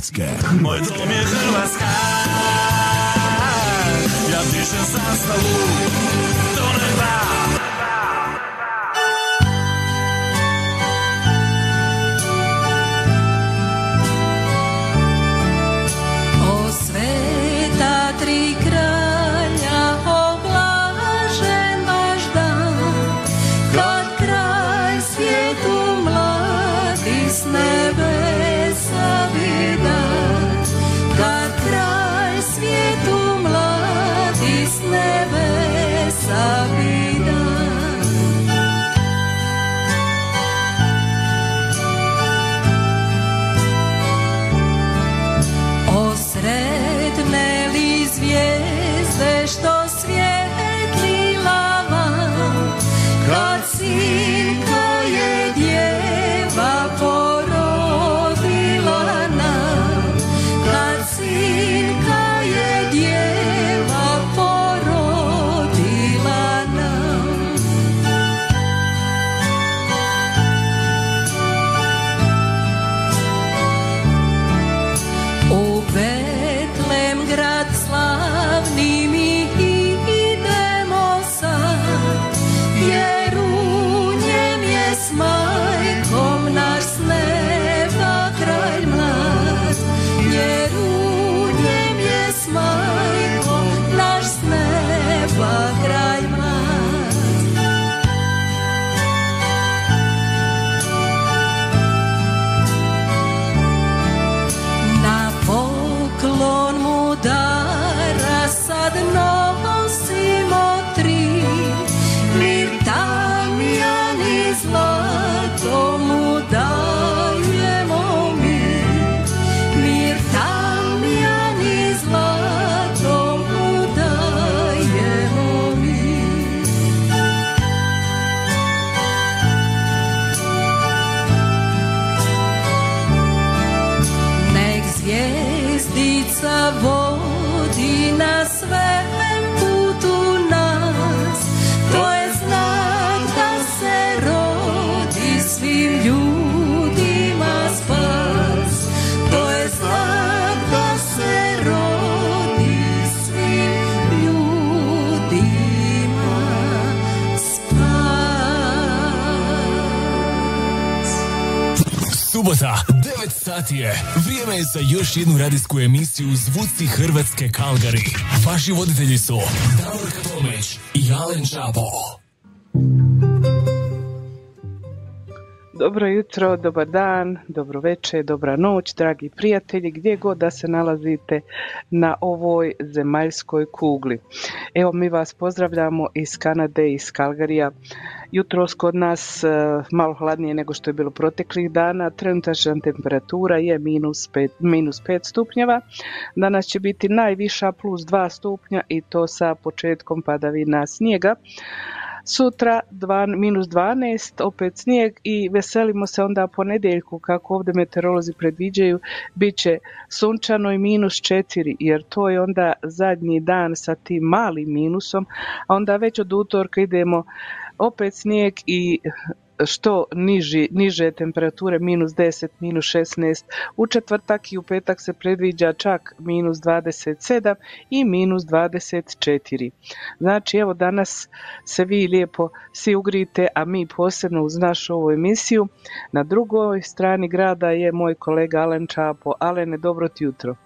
Hrvatske. Moj dom je za još jednu radijsku emisiju Zvuci Hrvatske Kalgari. Vaši voditelji su Davor Tomić i Alen Čapo. Dobro jutro, dobar dan, dobro večer, dobra noć, dragi prijatelji, gdje god da se nalazite na ovoj zemaljskoj kugli. Evo mi vas pozdravljamo iz Kanade, iz Kalgarija. Jutros kod nas e, malo hladnije nego što je bilo proteklih dana. Trenutačna temperatura je minus 5, minus 5 stupnjeva. Danas će biti najviša plus 2 stupnja i to sa početkom padavina snijega. Sutra dva, minus 12, opet snijeg i veselimo se onda ponedjeljku kako ovdje meteorolozi predviđaju, bit će sunčano i minus 4 jer to je onda zadnji dan sa tim malim minusom, a onda već od utorka idemo opet snijeg i što niži, niže temperature, minus 10, minus 16. U četvrtak i u petak se predviđa čak minus 27 i minus 24. Znači evo danas se vi lijepo svi ugrite, a mi posebno uz našu ovu emisiju. Na drugoj strani grada je moj kolega Alen Čapo. Alene, dobro ti jutro.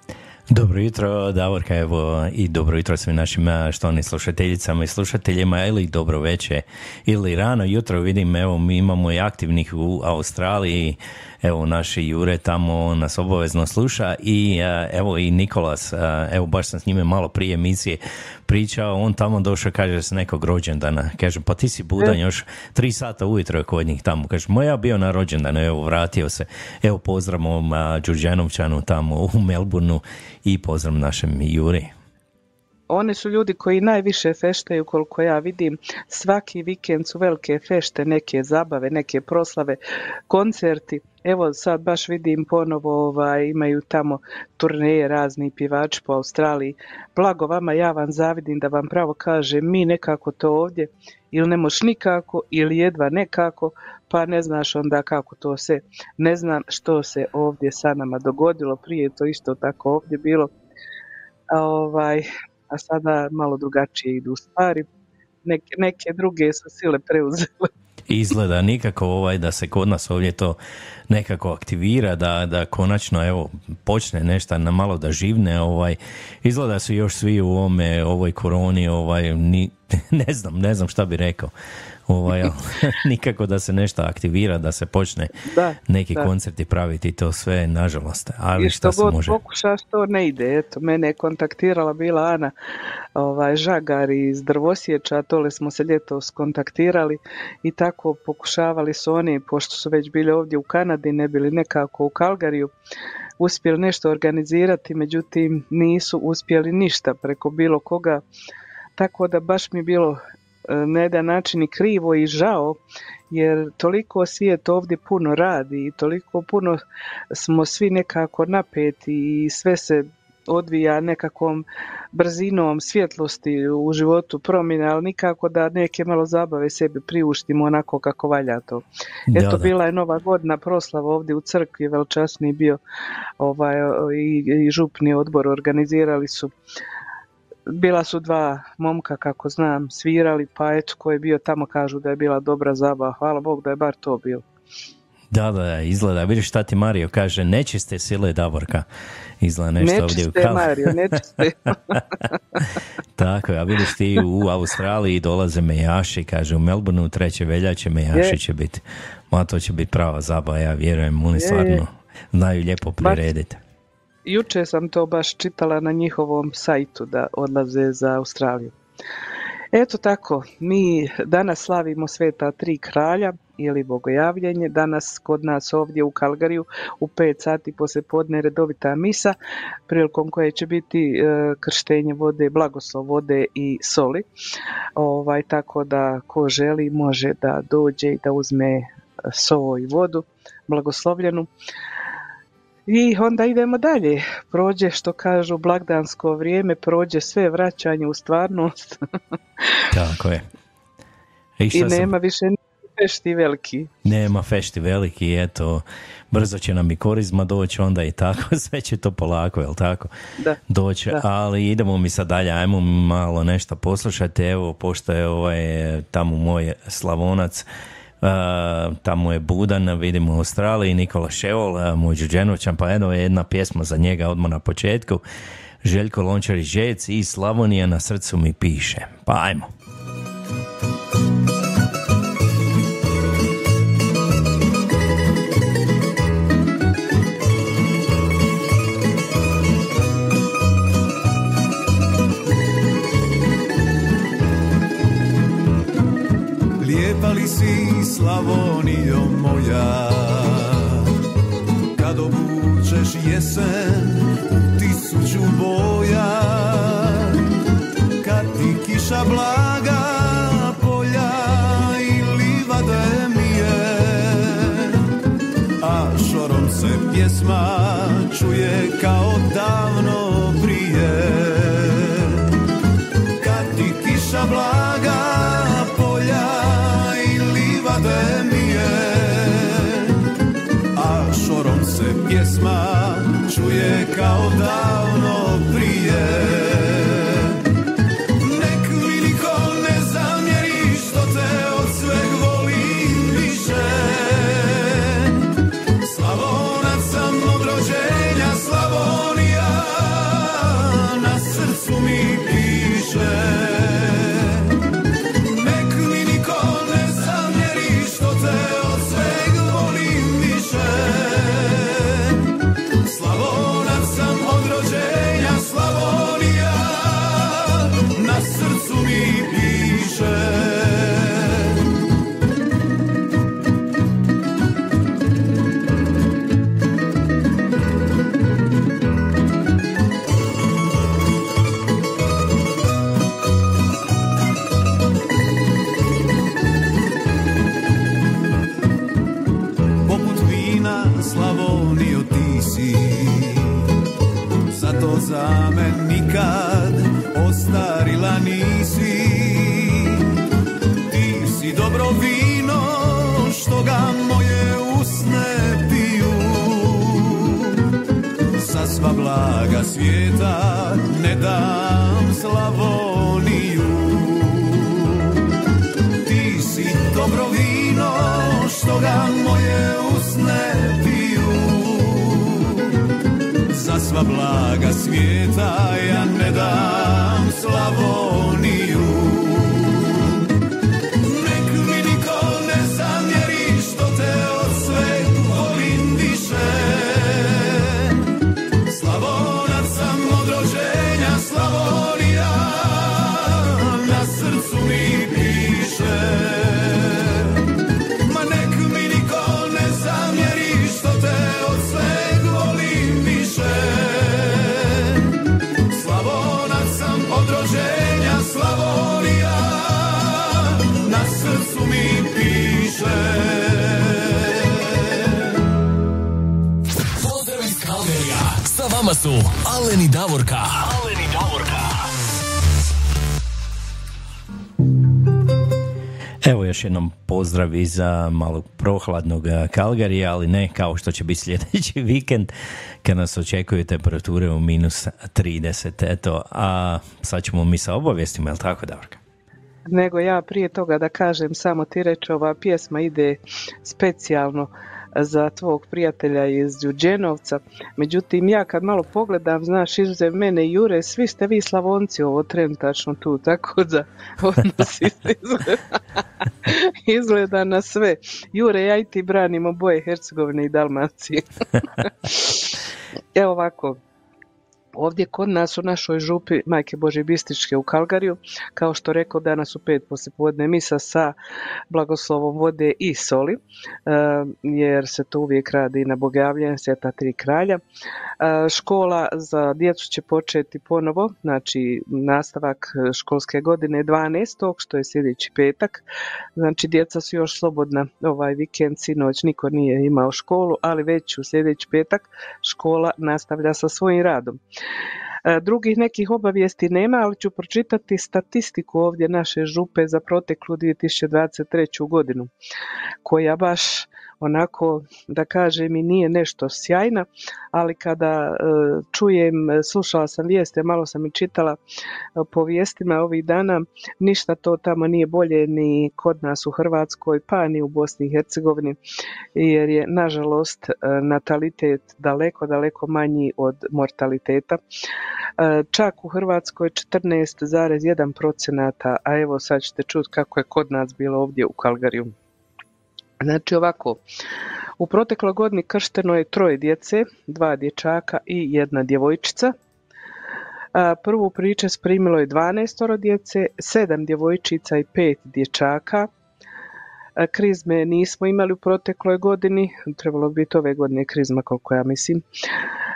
Dobro jutro, Davorka, evo i dobro jutro svim našim štovnim slušateljicama i slušateljima ili dobro veče ili rano jutro vidim, evo mi imamo i aktivnih u Australiji, evo naši Jure tamo nas obavezno sluša i a, evo i Nikolas, a, evo baš sam s njime malo prije emisije pričao, on tamo došao, kaže s nekog rođendana, kaže pa ti si budan još tri sata ujutro je kod njih tamo, kaže ma ja bio na rođendanu, evo vratio se, evo pozdrav mom a, Đurđanovčanu tamo u Melbourneu i pozdrav našem Juri. Oni su ljudi koji najviše feštaju koliko ja vidim. Svaki vikend su velike fešte, neke zabave, neke proslave, koncerti. Evo sad baš vidim ponovo ovaj, imaju tamo turneje razni pjevači po Australiji. Blago vama, ja vam zavidim da vam pravo kaže mi nekako to ovdje ili ne moš nikako ili jedva nekako pa ne znaš onda kako to se, ne znam što se ovdje sa nama dogodilo, prije je to isto tako ovdje bilo, a, ovaj, a sada malo drugačije idu stvari, neke, neke druge su sile preuzele. Izgleda nikako ovaj da se kod nas ovdje to nekako aktivira, da, da konačno evo počne nešto na malo da živne, ovaj, izgleda su još svi u ovome, ovoj koroni, ovaj, ni, ne znam, ne znam šta bi rekao ovaj, nikako da se nešto aktivira, da se počne da, neki da. koncerti praviti to sve, nažalost. Ali I što šta god se može? pokušaš, to ne ide. Eto, mene je kontaktirala bila Ana ovaj, Žagar iz Drvosječa, tole smo se ljeto skontaktirali i tako pokušavali su oni, pošto su već bili ovdje u Kanadi, ne bili nekako u Kalgariju, uspjeli nešto organizirati, međutim nisu uspjeli ništa preko bilo koga, tako da baš mi je bilo na jedan način i krivo i žao jer toliko svijet ovdje puno radi i toliko puno smo svi nekako napeti i sve se odvija nekakvom brzinom svjetlosti u životu promjene, ali nikako da neke malo zabave sebi priuštimo onako kako valja to. Eto, da, da. bila je nova godina proslava ovdje u crkvi, velčasni bio ovaj, i, i župni odbor organizirali su bila su dva momka kako znam svirali pa eto ko je bio tamo kažu da je bila dobra zabava hvala Bog da je bar to bilo da, da, izgleda. Vidiš šta ti Mario kaže, nečiste sile Davorka. Izgleda nešto nečiste, ovdje u Kal... Mario, nečiste. Tako, a vidiš ti u Australiji dolaze mejaši, kaže u Melbourneu treće veljače mejaši je. će biti. Ma to će biti prava zabava, ja vjerujem, oni stvarno znaju lijepo prirediti. Juče sam to baš čitala na njihovom sajtu da odlaze za Australiju. Eto tako, mi danas slavimo sveta tri kralja ili bogojavljenje. Danas kod nas ovdje u Kalgariju u 5 sati poslije podne redovita misa prilikom koje će biti e, krštenje vode, blagoslov vode i soli. Ovaj, tako da ko želi može da dođe i da uzme so i vodu blagoslovljenu. I onda idemo dalje. Prođe što kažu blagdansko vrijeme, prođe sve vraćanje u stvarnost. Tako je. I, I nema sam... više fešti veliki. Nema fešti veliki, eto, brzo će nam i korizma doći onda i tako, sve će to polako, jel tako? Da. Doći, da. ali idemo mi sad dalje, ajmo malo nešto poslušati, evo, pošto je ovaj, tamo moj slavonac, tamo je Budan, vidimo u Australiji, Nikola Šeol, uh, moj Đuđenovićan, pa jedno je jedna pjesma za njega odmah na početku. Željko Lončar i Žec i Slavonija na srcu mi piše. Pa ajmo. Slavonijo moja. Kad obučeš jesen čuje sva blaga svijeta ne dam Slavoniju. Ti si dobro vino što ga moje usne piju. Za sva blaga svijeta ja ne dam Slavoniju Alen i Davorka. Alen i Davorka. Evo još jednom pozdrav iz a, malog prohladnog Kalgarija, ali ne kao što će biti sljedeći vikend kad nas očekuju temperature u minus 30. Eto, a sad ćemo mi sa obavijestima, jel tako Davorka? nego ja prije toga da kažem samo ti reći ova pjesma ide specijalno za tvog prijatelja iz Đuđenovca. Međutim, ja kad malo pogledam, znaš, izuzev mene i Jure, svi ste vi Slavonci ovo trenutačno tu, tako da odnosi se izgleda, izgleda na sve. Jure, ja i ti branimo boje Hercegovine i Dalmacije. Evo ovako, Ovdje kod nas u našoj župi Majke Bože Bističke u Kalgariju, kao što rekao danas u pet poslijepodne misa sa blagoslovom vode i soli, e, jer se to uvijek radi na bogavljenje sveta tri kralja. E, Škola za djecu će početi ponovo, znači nastavak školske godine 12. što je sljedeći petak. Znači djeca su još slobodna ovaj vikend, sinoć niko nije imao školu, ali već u sljedeći petak škola nastavlja sa svojim radom. E, Drugih nekih obavijesti nema, ali ću pročitati statistiku ovdje naše župe za proteklu 2023. godinu, koja baš onako, da kažem, i nije nešto sjajna, ali kada e, čujem, slušala sam vijeste, malo sam i čitala e, po vijestima ovih dana, ništa to tamo nije bolje ni kod nas u Hrvatskoj, pa ni u Bosni i Hercegovini, jer je nažalost e, natalitet daleko, daleko manji od mortaliteta. E, Čak u Hrvatskoj 14,1 procenata, a evo sad ćete čuti kako je kod nas bilo ovdje u Kalgariju. Znači ovako, u protekloj godini kršteno je troje djece, dva dječaka i jedna djevojčica. Prvu pričest primilo je 12 djece, sedam djevojčica i pet dječaka. A, Krizme nismo imali u protekloj godini, trebalo bi biti ove godine krizma koliko ja mislim.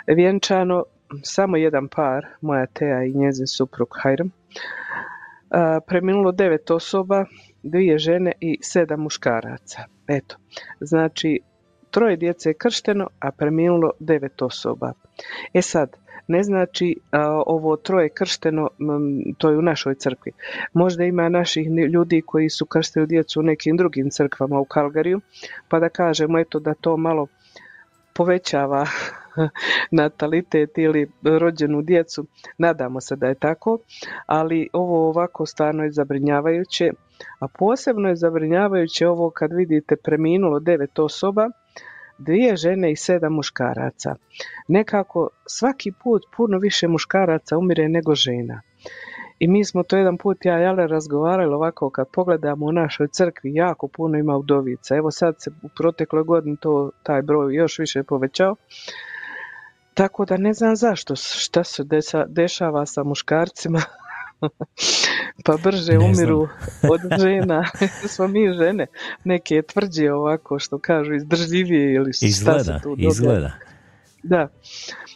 Vjenčano samo jedan par, moja Teja i njezin suprug Hajram. Preminulo devet osoba, dvije žene i sedam muškaraca. Eto, znači troje djece je kršteno, a preminulo devet osoba. E sad, ne znači ovo troje kršteno, to je u našoj crkvi. Možda ima naših ljudi koji su krstili djecu u nekim drugim crkvama u Kalgariju, pa da kažemo eto da to malo povećava natalitet ili rođenu djecu. Nadamo se da je tako, ali ovo ovako stvarno je zabrinjavajuće, a posebno je zabrinjavajuće ovo kad vidite preminulo devet osoba, dvije žene i sedam muškaraca. Nekako svaki put puno više muškaraca umire nego žena. I mi smo to jedan put ja i Ale razgovarali ovako kad pogledamo u našoj crkvi jako puno ima udovica. Evo sad se u protekloj godini to taj broj još više povećao. Tako da ne znam zašto, šta se desa- dešava sa muškarcima. pa brže Ne umiru od žena. Smo mi žene neke tvrđe ovako što kažu izdržljivije ili šta se Izgleda, tu događa. izgleda. Da,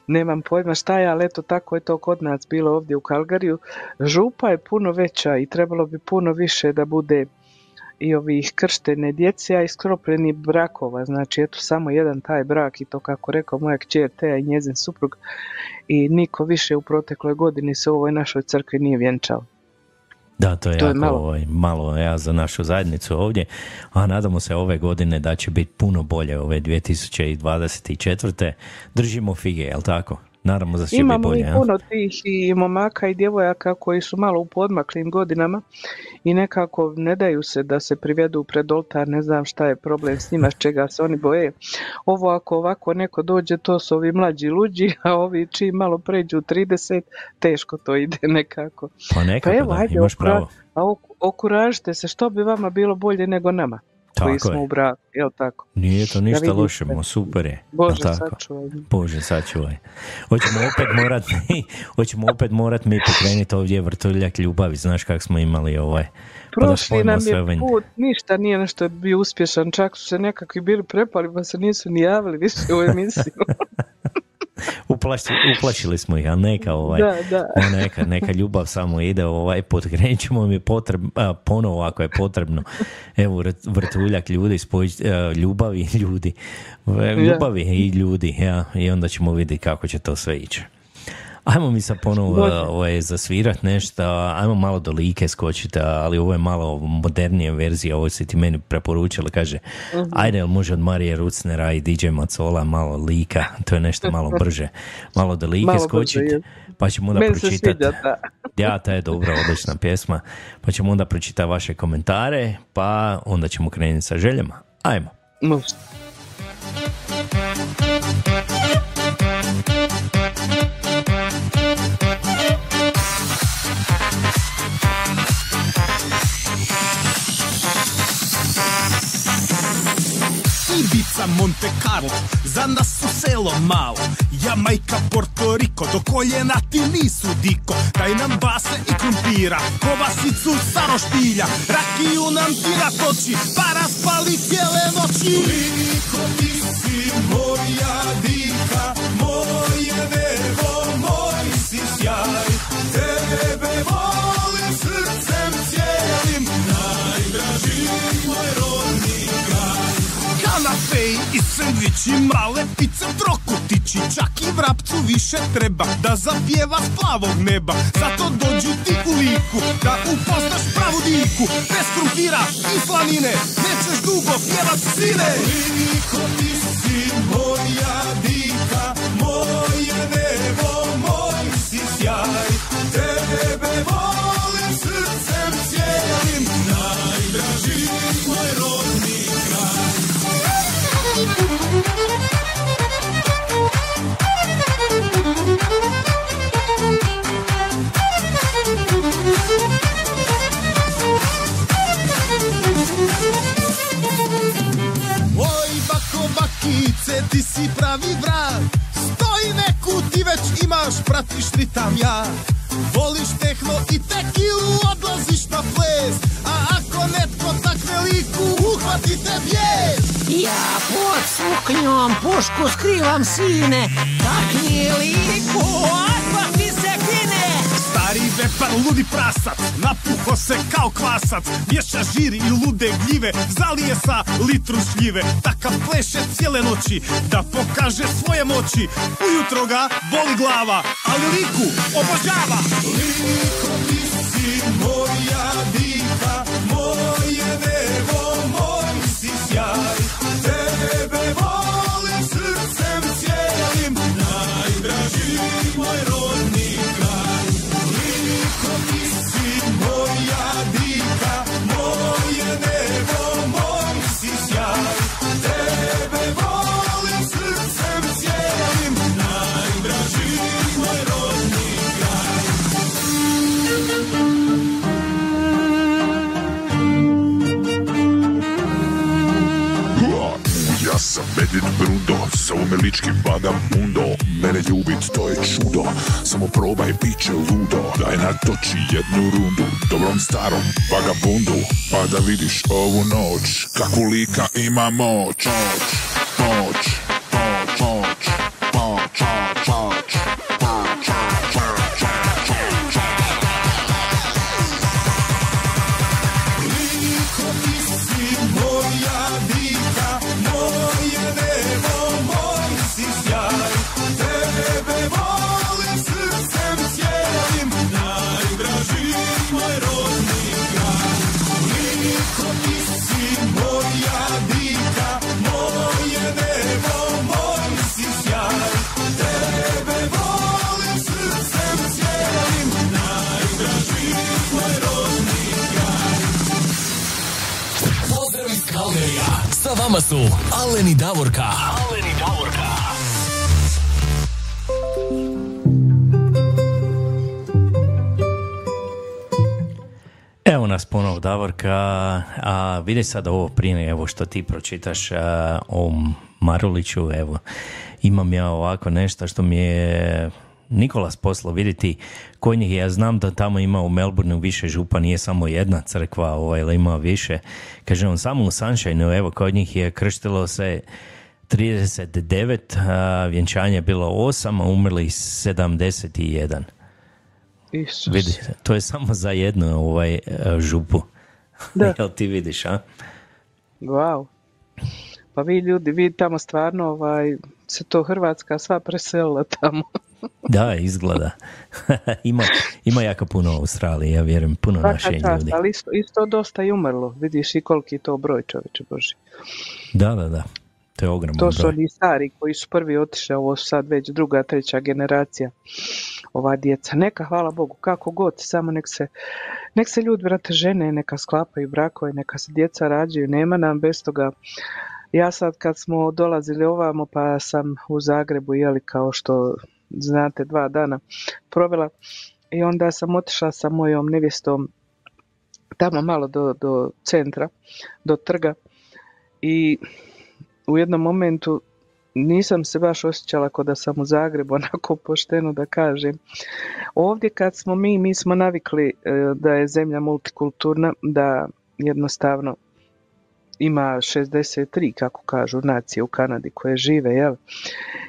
nemam pojma šta je, ali eto tako je to kod nas bilo ovdje u Kalgariju. Župa je puno veća i trebalo bi puno više da bude i ovih krštene djece, a i skropljenih brakova. Znači, eto samo jedan taj brak i to kako rekao moja kćer Teja i njezin suprug i niko više u protekloj godini se u ovoj našoj crkvi nije vjenčao. Da, to je To je jako malo. ovaj, malo ja, za našu zajednicu ovdje, a nadamo se ove godine da će biti puno bolje ove 2024. Držimo fige, jel tako? Se da će biti Imamo bolje, i puno tih i momaka i djevojaka koji su malo u podmaklim godinama i nekako ne daju se da se privedu pred oltar, ne znam šta je problem s njima, s čega se oni boje. Ovo ako ovako neko dođe, to su ovi mlađi luđi, a ovi čim malo pređu 30, teško to ide nekako. Pa nekako da, imaš okura- pravo. a ok- okuražite se, što bi vama bilo bolje nego nama koji Tako smo je. u braku, jel tako? Nije to ništa loše, super je. Bože, jel tako? sačuvaj. Bože, sačuvaj. Hoćemo opet morat mi, hoćemo opet morat mi pokrenuti ovdje vrtuljak ljubavi, znaš kak smo imali ovaj. Pa Prošli spojimo nam je put, ništa nije nešto bio uspješan, čak su se nekakvi bili prepali pa se nisu ni javili više u emisiju. Uplaši, uplašili smo ih, ali neka ovaj. da, da. Neka, neka ljubav samo ide ovaj put, mi potreb, a, ponovo ako je potrebno. Evo vrt- vrtuljak ljudi, spoj, a, ljubavi i ljudi. Ljubavi i ljudi, ja, i onda ćemo vidjeti kako će to sve ići. Ajmo mi sad ponovo Može. ovaj, zasvirat nešto, ajmo malo do like skočiti, ali ovo je malo modernije verzija, ovo si ti meni preporučila, kaže, Mhm. ajde, jel može od Marije Rucnera i DJ Macola malo lika, to je nešto malo brže, malo do like skočiti, pa ćemo onda pročitati. Ja, ta je dobra, odlična pjesma. Pa ćemo onda pročitati vaše komentare, pa onda ćemo krenuti sa željama. Ajmo. Može. Ibiza, Monte Carlo, za nas su selo malo. Jamajka, Porto Riko, do koljena ti nisu diko. Daj nam base i krumpira, kobasicu sa roštilja Rakiju nam tira toči, pa raspali cijele noći. Liko ti si moja dika, Kanapej i sendviči, male pice, trokutići. Čak i vrapcu više treba da zapjeva s plavog neba. Zato dođu ti u liku da upoznaš pravu diku. Bez krumpira i slanine nećeš dugo pjevat sine. Liko ti si moja dika, moje nebo, moj si sjaj bakice, ti si pravi vrag Stoji neku ti već imaš, pratiš ritam ja? Voliš tehno i tekilu, odlaziš na ples. A ako netko takne liku, uhvati te bijes Ja pod suknjom pušku skrivam sine, takni liku, odmah ti se kine. Stari vepar, ludi prasac, napuho se kao kvasac Miješa žir i lude gljive, zalije sa litru šljive. Takav pleše cijele noći, da pokaže svoje moći. Ujutro ga boli glava, ali liku obožava. Liko lički vagabundo Mene ljubit to je čudo, samo probaj bit će ludo. Daj natoči jednu rundu, dobrom starom vagabundu. Pa da vidiš ovu noć, kakvu lika ima moć. Moć, vidi sad ovo prije evo što ti pročitaš a, o Maruliću, evo imam ja ovako nešto što mi je Nikolas poslao vidjeti kod njih, ja znam da tamo ima u Melbourneu više župa, nije samo jedna crkva, ovaj, ali ima više. Kaže on, samo u Sunshineu, evo, kod njih je krštilo se 39, a vjenčanje je bilo 8, a umrli 71. Isus. Vidi, to je samo za jednu ovaj, e, župu. Da. Jel ti vidiš, a? Wow. Pa vi ljudi, vi tamo stvarno ovaj, se to Hrvatska sva preselila tamo. Da, izgleda. ima, ima jako puno u Australiji, ja vjerujem, puno Svaka naših čast, ljudi. ali isto, isto dosta i umrlo. Vidiš i koliki je to broj čovječe Boži. Da, da, da. To je ogroman To su broj. oni stari koji su prvi otišli, ovo sad već druga, treća generacija ova djeca. Neka, hvala Bogu, kako god, samo nek se, nek se ljudi, brate, žene, neka sklapaju brakove, neka se djeca rađaju, nema nam bez toga. Ja sad kad smo dolazili ovamo, pa sam u Zagrebu, jeli, kao što znate, dva dana provela i onda sam otišla sa mojom nevjestom tamo malo do, do centra, do trga i u jednom momentu nisam se baš osjećala kao da sam u Zagrebu, onako pošteno da kažem. Ovdje kad smo mi, mi smo navikli e, da je zemlja multikulturna, da jednostavno ima 63, kako kažu, nacije u Kanadi koje žive, jel?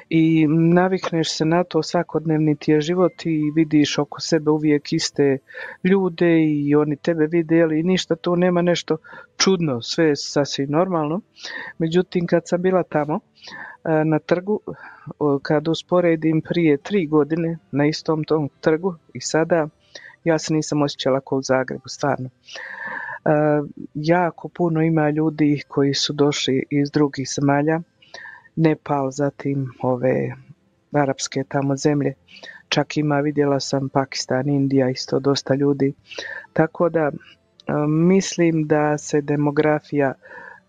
I navikneš se na to, svakodnevni ti je život i vidiš oko sebe uvijek iste ljude i oni tebe vide, jel? I ništa tu nema nešto čudno, sve je sasvim normalno. Međutim, kad sam bila tamo, na trgu, o, kad usporedim prije tri godine na istom tom trgu i sada, ja se nisam osjećala kao u Zagrebu, stvarno. E, jako puno ima ljudi koji su došli iz drugih zemalja, Nepal, zatim ove arapske tamo zemlje, čak ima, vidjela sam Pakistan, Indija, isto dosta ljudi. Tako da e, mislim da se demografija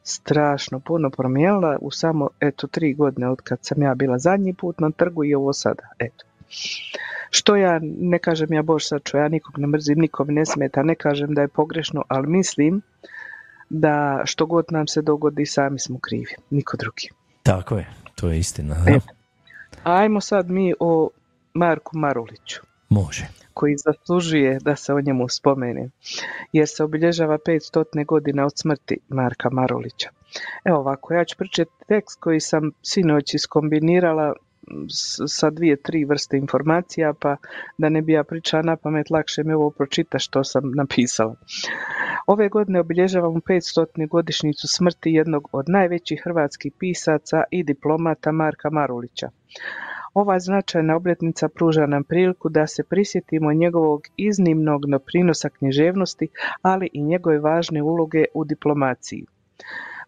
strašno puno promijenila u samo eto tri godine od kad sam ja bila zadnji put na trgu i ovo sada. Eto. Što ja, ne kažem ja Bož sačuva, ja nikog ne mrzim, nikom ne smeta, ne kažem da je pogrešno, ali mislim da što god nam se dogodi sami smo krivi, niko drugi. Tako je, to je istina. Da? E. Ajmo sad mi o Marku Maruliću Može. Koji zaslužuje da se o njemu spomene, jer se obilježava 500 godina od smrti Marka Marulića. Evo ovako, ja ću pričati tekst koji sam sinoć iskombinirala sa dvije, tri vrste informacija, pa da ne bi ja pričala na pamet, lakše mi ovo pročita što sam napisala. Ove godine obilježavamo 500. godišnjicu smrti jednog od najvećih hrvatskih pisaca i diplomata Marka Marulića. Ova značajna obljetnica pruža nam priliku da se prisjetimo njegovog iznimnog doprinosa književnosti, ali i njegove važne uloge u diplomaciji.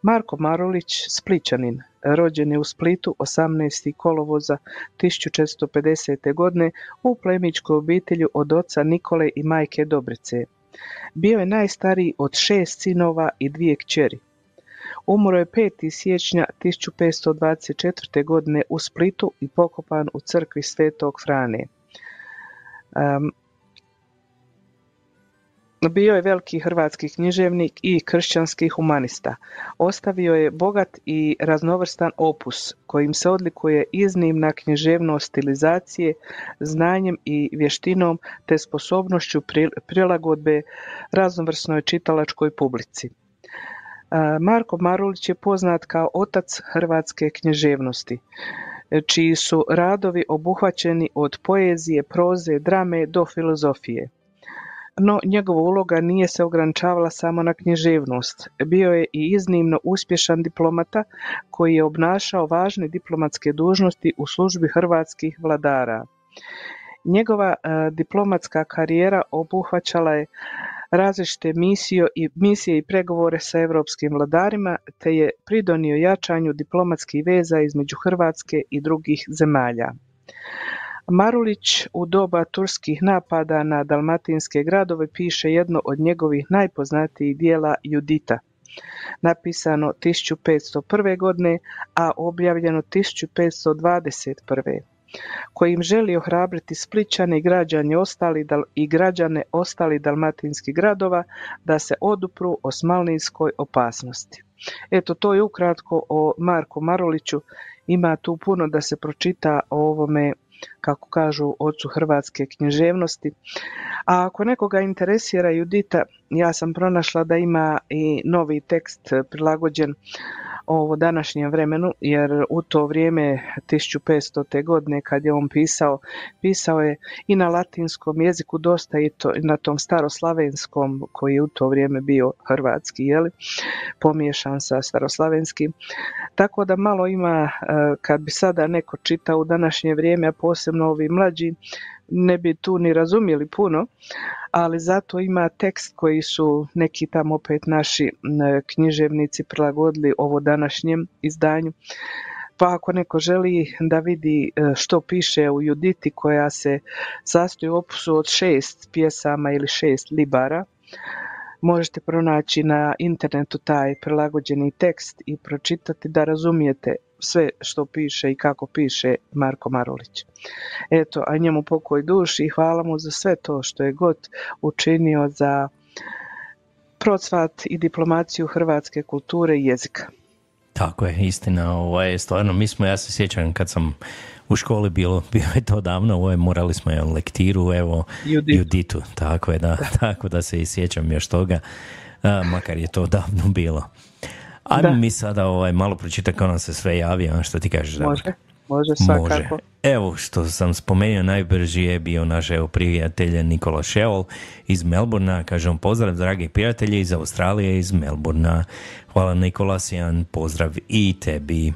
Marko Marulić, Spličanin, rođen je u Splitu 18. kolovoza 1450. godine u plemićkoj obitelji od oca Nikole i majke Dobrice. Bio je najstariji od šest sinova i dvije kćeri. Umro je 5. siječnja 1524. godine u Splitu i pokopan u crkvi Svetog Frane. Um, bio je veliki hrvatski književnik i kršćanski humanista. Ostavio je bogat i raznovrstan opus kojim se odlikuje iznimna književnost stilizacije, znanjem i vještinom te sposobnošću pri- prilagodbe raznovrsnoj čitalačkoj publici. A, Marko Marulić je poznat kao otac hrvatske književnosti, e, čiji su radovi obuhvaćeni od poezije, proze, drame do filozofije. No, njegova uloga nije se ograničavala samo na književnost. Bio je i iznimno uspješan diplomata koji je obnašao važne diplomatske dužnosti u službi hrvatskih vladara. Njegova e, diplomatska karijera obuhvaćala je različite misije i, misije i pregovore sa europskim vladarima, te je pridonio jačanju diplomatskih veza između Hrvatske i drugih zemalja. Marulić u doba turskih napada na dalmatinske gradove piše jedno od njegovih najpoznatijih dijela Judita. napisano 1501. godine, a objavljeno 1521 kojim želi ohrabriti Splićane i građane ostali i građane ostali dalmatinskih gradova da se odupru osmalninskoj opasnosti. Eto, to je ukratko o Marku Maroliću. Ima tu puno da se pročita o ovome kako kažu ocu hrvatske književnosti. A ako nekoga interesira Judita, ja sam pronašla da ima i novi tekst prilagođen ovo današnjem vremenu, jer u to vrijeme 1500. godine kad je on pisao, pisao je i na latinskom jeziku dosta i to, na tom staroslavenskom koji je u to vrijeme bio hrvatski, jeli, pomiješan sa staroslavenskim. Tako da malo ima, e, kad bi sada neko čitao u današnje vrijeme, a posebno ovi mlađi, ne bi tu ni razumjeli puno, ali zato ima tekst koji su neki tamo opet naši književnici prilagodili ovo današnjem izdanju. Pa ako neko želi da vidi e, što piše u Juditi koja se sastoji u opusu od šest pjesama ili šest libara, možete pronaći na internetu taj prilagođeni tekst i pročitati da razumijete sve što piše i kako piše Marko Marolić. Eto, a njemu pokoj duši i hvala mu za sve to što je god učinio za procvat i diplomaciju hrvatske kulture i jezika. Tako je, istina, ovo je stvarno, mi smo, ja se sjećam kad sam u školi bilo, bilo je to davno, ovo je, morali smo je lektiru, evo, Juditu, tako je, da, tako da se i sjećam još toga, makar je to davno bilo. Ajmo mi sada ovaj, malo pročitati kako nam se sve javi, a što ti kažeš? Može, može svakako. Može. Evo što sam spomenuo, najbrži je bio naš evo, prijatelj Nikola Šeol iz Melburna. Kažem pozdrav dragi prijatelji iz Australije, iz Melburna. Hvala Nikola, sjan pozdrav i tebi.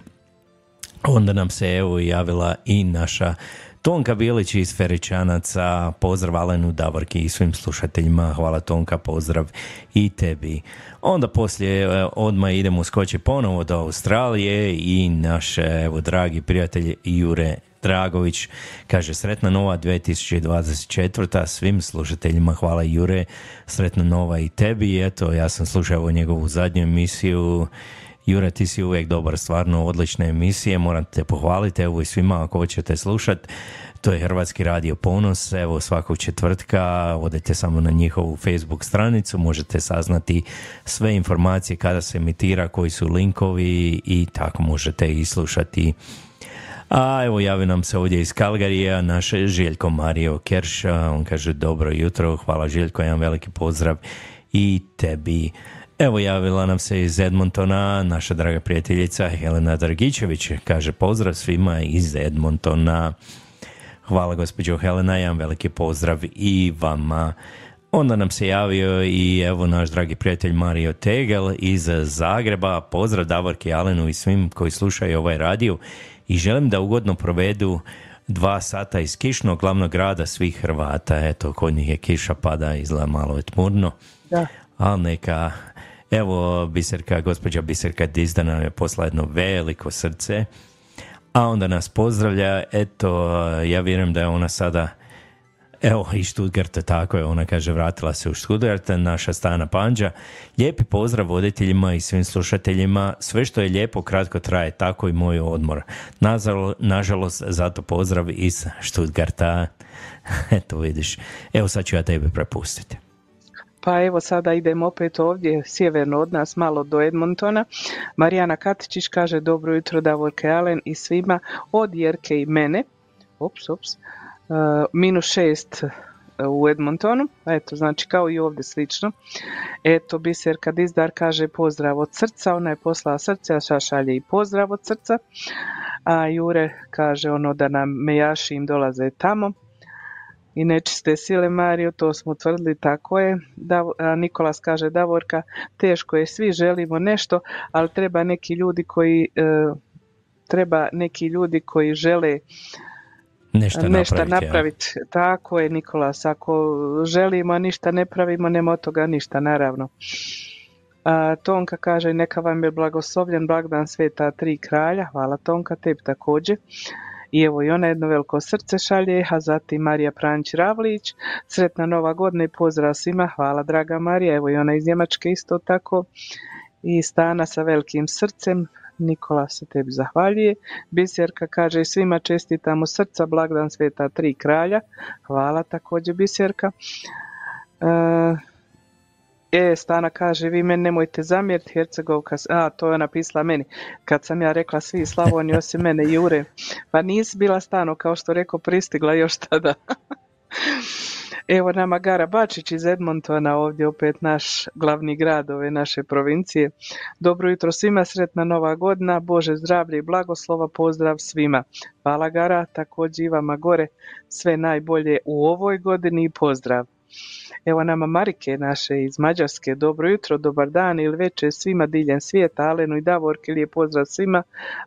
Onda nam se evo javila i naša Tonka Bilić iz Feričanaca, pozdrav Alenu Davorki i svim slušateljima, hvala Tonka, pozdrav i tebi. Onda poslije e, odmah idemo skoči ponovo do Australije i naš evo dragi prijatelj Jure Dragović kaže sretna nova 2024. Svim slušateljima hvala Jure, sretna nova i tebi. Eto, ja sam slušao njegovu zadnju emisiju Jure, ti si uvijek dobar, stvarno odlične emisije, moram te pohvaliti, evo i svima ako hoćete slušati. To je Hrvatski radio Ponos, evo svakog četvrtka odete samo na njihovu Facebook stranicu, možete saznati sve informacije kada se emitira, koji su linkovi i tako možete i slušati a evo javi nam se ovdje iz Kalgarija naš Željko Mario Kerša, on kaže dobro jutro, hvala Željko, jedan veliki pozdrav i tebi. Evo javila nam se iz Edmontona naša draga prijateljica Helena Dragičević, kaže pozdrav svima iz Edmontona. Hvala gospođo Helena, jedan veliki pozdrav i vama. Onda nam se javio i evo naš dragi prijatelj Mario Tegel iz Zagreba. Pozdrav Davorki Alenu i svim koji slušaju ovaj radio i želim da ugodno provedu dva sata iz kišnog glavnog grada svih Hrvata. Eto, kod njih je kiša pada, izgleda malo je tmurno. Da. Ali neka, evo Biserka, gospođa Biserka Dizdana je posla jedno veliko srce a onda nas pozdravlja, eto, ja vjerujem da je ona sada, evo i Stuttgarta, tako je, ona kaže vratila se u Stuttgart, naša Stana Panđa. Lijepi pozdrav voditeljima i svim slušateljima, sve što je lijepo kratko traje, tako i moj odmor. nažalost, zato pozdrav iz Stuttgarta. Eto vidiš, evo sad ću ja tebe prepustiti. Pa evo sada idemo opet ovdje sjeverno od nas malo do Edmontona. Marijana Katičić kaže dobro jutro Davorke Alen i svima od Jerke i mene. Ops, ops. Uh, minus šest u Edmontonu, eto znači kao i ovdje slično. Eto Biserka Dizdar kaže pozdrav od srca, ona je poslala srce, a šalje i pozdrav od srca. A Jure kaže ono da nam mejaši im dolaze tamo i nečiste sile Mario, to smo tvrdili, tako je. Da, Nikolas kaže Davorka, teško je, svi želimo nešto, ali treba neki ljudi koji e, treba neki ljudi koji žele nešto, nešto napraviti. Tako je Nikolas, ako želimo, a ništa ne pravimo, nema od toga ništa, naravno. A, Tonka kaže neka vam je blagoslovljen blagdan sveta tri kralja, hvala Tonka, tebi također. I evo i ona jedno veliko srce šalje, a zatim Marija Pranć Ravlić, sretna nova godina i pozdrav svima, hvala draga Marija, evo i ona iz Njemačke isto tako. i Stana sa velikim srcem. Nikola se tebi zahvaljuje. Biserka kaže svima čestitamo srca, blagdan sveta tri kralja. Hvala također Biserka. E, Stana kaže, vi meni nemojte zamjeriti, Hercegovka, a to je ona pisala meni, kad sam ja rekla svi Slavoni osim mene Jure, pa nisi bila Stano, kao što rekao, pristigla još tada. Evo nama Gara Bačić iz Edmontona, ovdje opet naš glavni grad ove naše provincije. Dobro jutro svima, sretna nova godina, Bože zdravlje i blagoslova, pozdrav svima. Hvala Gara, također i vama gore, sve najbolje u ovoj godini i pozdrav. Evo nama Marike naše iz Mađarske, dobro jutro, dobar dan ili večer svima diljem svijeta, Alenu i Davorke, lijep pozdrav svima,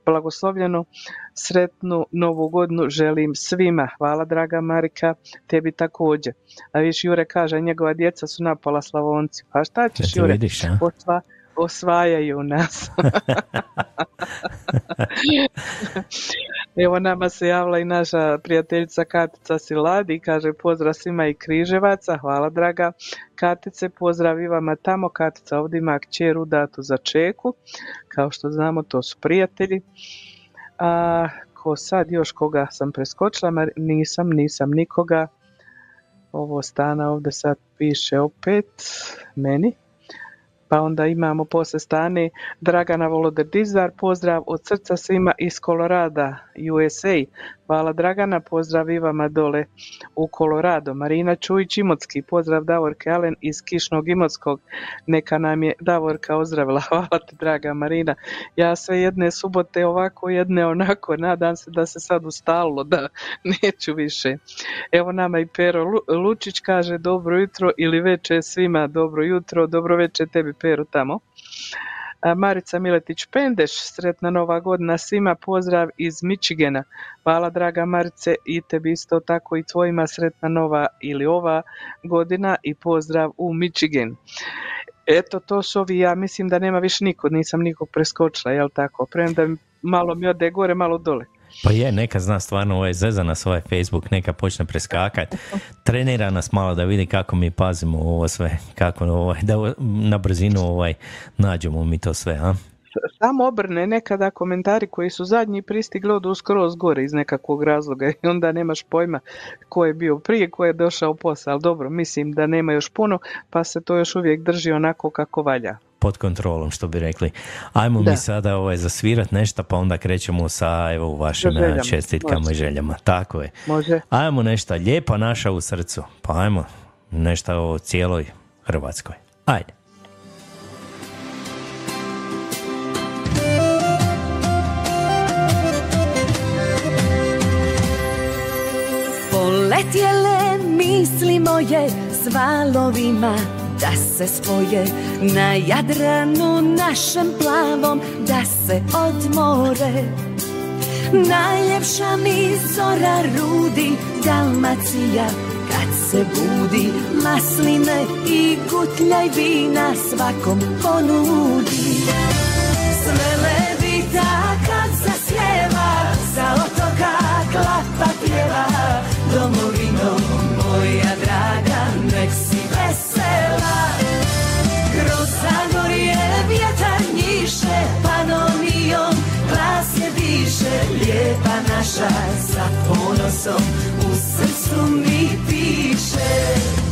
blagoslovljenu, sretnu novu godinu želim svima. Hvala draga Marika, tebi također. A viš Jure kaže, njegova djeca su napala Slavonci. Pa šta ćeš Jure? Vidiš, a? osvajaju nas. Evo nama se javila i naša prijateljica Katica Siladi, kaže pozdrav svima i križevaca, hvala draga Katice, pozdrav i vama tamo, Katica ovdje ima kćeru datu za čeku, kao što znamo to su prijatelji. A ko sad još koga sam preskočila, nisam, nisam nikoga, ovo stana ovdje sad piše opet meni. Pa onda imamo posle stane Dragana Voloderdizar, pozdrav od srca svima iz Kolorada, USA. Hvala Dragana, pozdrav i vama dole u Kolorado. Marina Čujić Imotski, pozdrav Davorke Alen iz Kišnog Imotskog. Neka nam je Davorka ozdravila. Hvala ti draga Marina. Ja sve jedne subote ovako, jedne onako. Nadam se da se sad ustalilo, da neću više. Evo nama i Pero Lučić kaže dobro jutro ili večer svima. Dobro jutro, dobro večer tebi Pero tamo. Marica Miletić Pendeš, sretna nova godina svima, pozdrav iz Michigana. Hvala draga Marice i tebi isto tako i tvojima sretna nova ili ova godina i pozdrav u Michigan. Eto, to su ovi, ja mislim da nema više nikog, nisam nikog preskočila, jel tako? Premda malo mi ode gore, malo dole. Pa je, neka zna stvarno ovaj zeza na svoj Facebook, neka počne preskakat. Trenira nas malo da vidi kako mi pazimo ovo sve, kako ovaj, da na brzinu ovaj, nađemo mi to sve, a? Samo obrne nekada komentari koji su zadnji pristigli od skroz gore iz nekakvog razloga i onda nemaš pojma ko je bio prije, ko je došao posle, ali dobro, mislim da nema još puno, pa se to još uvijek drži onako kako valja pod kontrolom, što bi rekli. Ajmo mi sada ovaj, zasvirat nešto, pa onda krećemo sa evo, vašim željama. čestitkama i željama. Tako je. Može. Ajmo nešto lijepa naša u srcu. Pa ajmo nešto o cijeloj Hrvatskoj. Ajde. Poletjele misli moje s valovima da se spoje na Jadranu našem plavom da se odmore. Najljepša mi zora rudi Dalmacija kad se budi Masline i gutljaj vina svakom ponudi. Sve levita kad zasjeva Sa otoka klapa pjeva Domovino moja nek si vesela. Kroz Zagorje vjetar njiše Panomijom glas je diše. Lijepa naša sa ponosom U srcu mi piše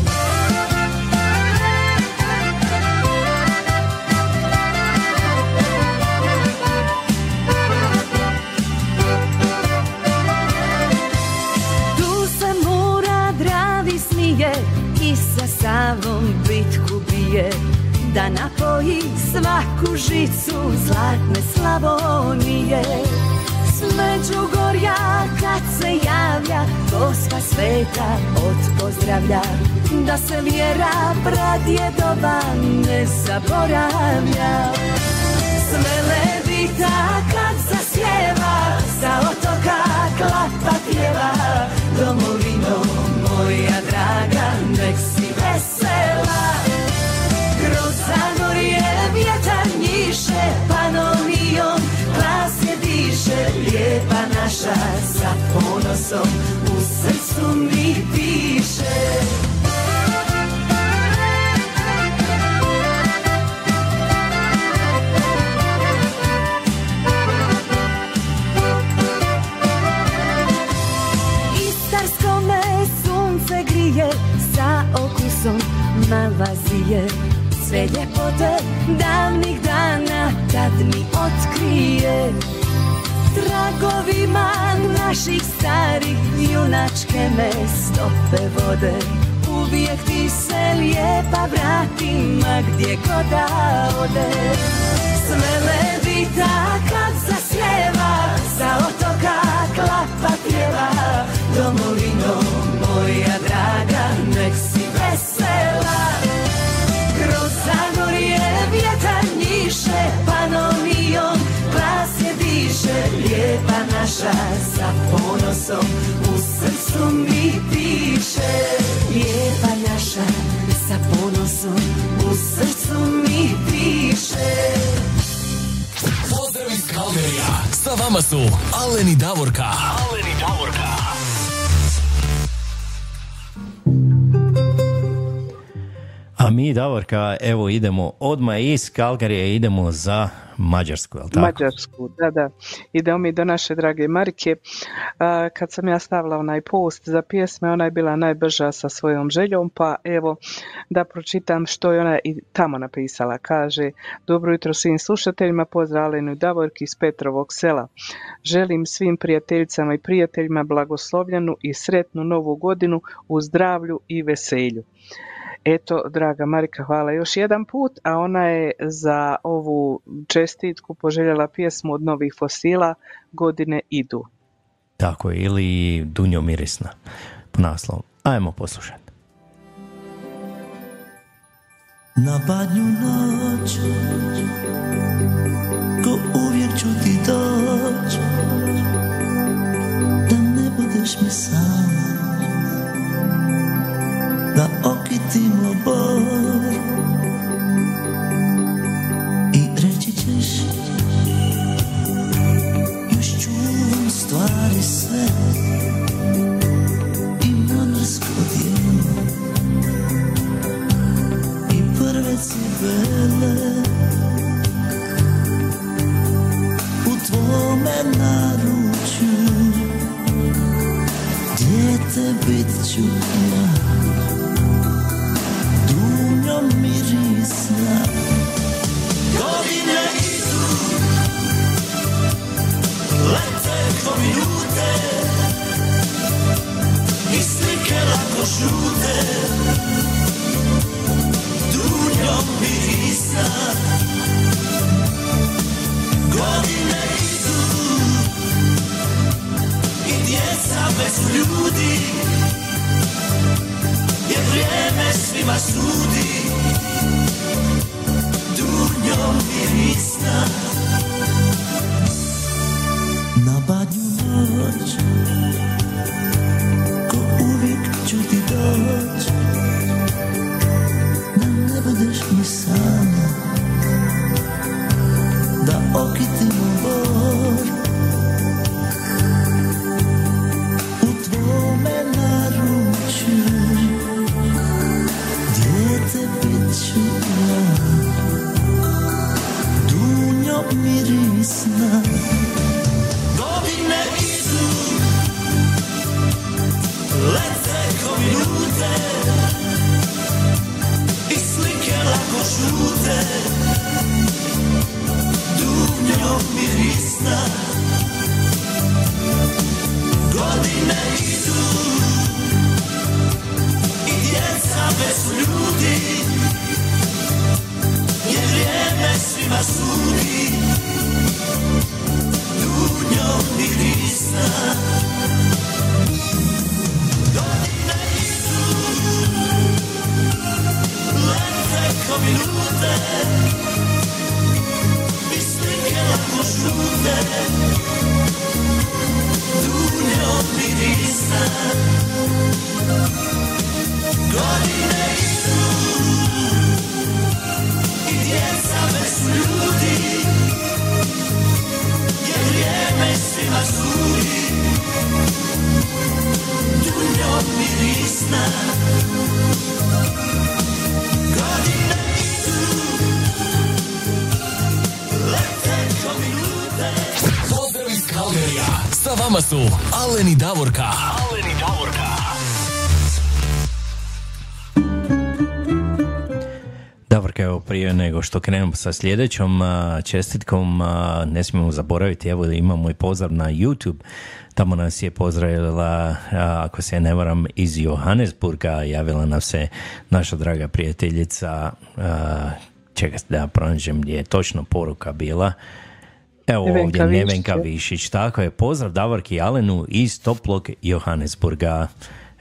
žicu zlatne Slavonije. S Međugorja kad se javlja Gospa sveta od pozdravlja. Da se vjera pradjedova ne zaboravlja. Sve levita kad zasjeva Sa otoka klapa pjeva. Domovino moja draga nek si vesela panonijom, glas je diše, lijepa naša, sa ponosom u srcu mi piše. sa okusom malvazije Sve ljepote davnih tad mi otkrije Tragovima naših starih junačke me stope vode. Uvijek ti se lijepa vratim, ma gdje god da ode Sve levita kad zasljeva, sa otoka klapa pjeva Domovino moja draga, nek Lijepa naša sa ponosom u srcu mi piše Lijepa naša sa ponosom u srcu mi piše Pozdrav iz Kalgerija. Sa vama su Aleni Davorka. Aleni Davorka. A mi, Davorka, evo idemo odmah iz Kalgarije, idemo za Mađarsku, jel tako? Mađarsku, da, da. Idemo mi do naše drage Marike. Kad sam ja stavila onaj post za pjesme, ona je bila najbrža sa svojom željom, pa evo da pročitam što je ona i tamo napisala. Kaže, dobro jutro svim slušateljima, pozdrav Alenu i Davorki iz Petrovog sela. Želim svim prijateljicama i prijateljima blagoslovljenu i sretnu novu godinu u zdravlju i veselju. Eto, draga Marika, hvala još jedan put, a ona je za ovu čestitku poželjela pjesmu od novih fosila Godine idu. Tako je, ili Dunjo Mirisna po naslovu. Ajmo poslušati. Na badnju noć Ko uvijek ću ti doć Da ne budeš mi sam Da okitimo bor. I reći ćeš Još čuvam stvari sve. I namrsko djelo i prve cibele. U tvome naručju. Dijete bit ću ja mirisna Godine idu Lete ko minute I slike lako žute Dunjom mirisna Godine idu I djeca bez ljudi Jer vrijeme svima sudi Aleni Davorka. Aleni Davorka. Davorka, evo prije nego što krenemo sa sljedećom čestitkom, ne smijemo zaboraviti, evo imamo i pozdrav na YouTube, tamo nas je pozdravila, ako se ne varam, iz Johannesburga, javila nam se naša draga prijateljica, a, čekaj da pronađem gdje je točno poruka bila, Evo Nevenka ovdje Nevenka Višić. Tako je, pozdrav Davorki Alenu iz toplog Johannesburga.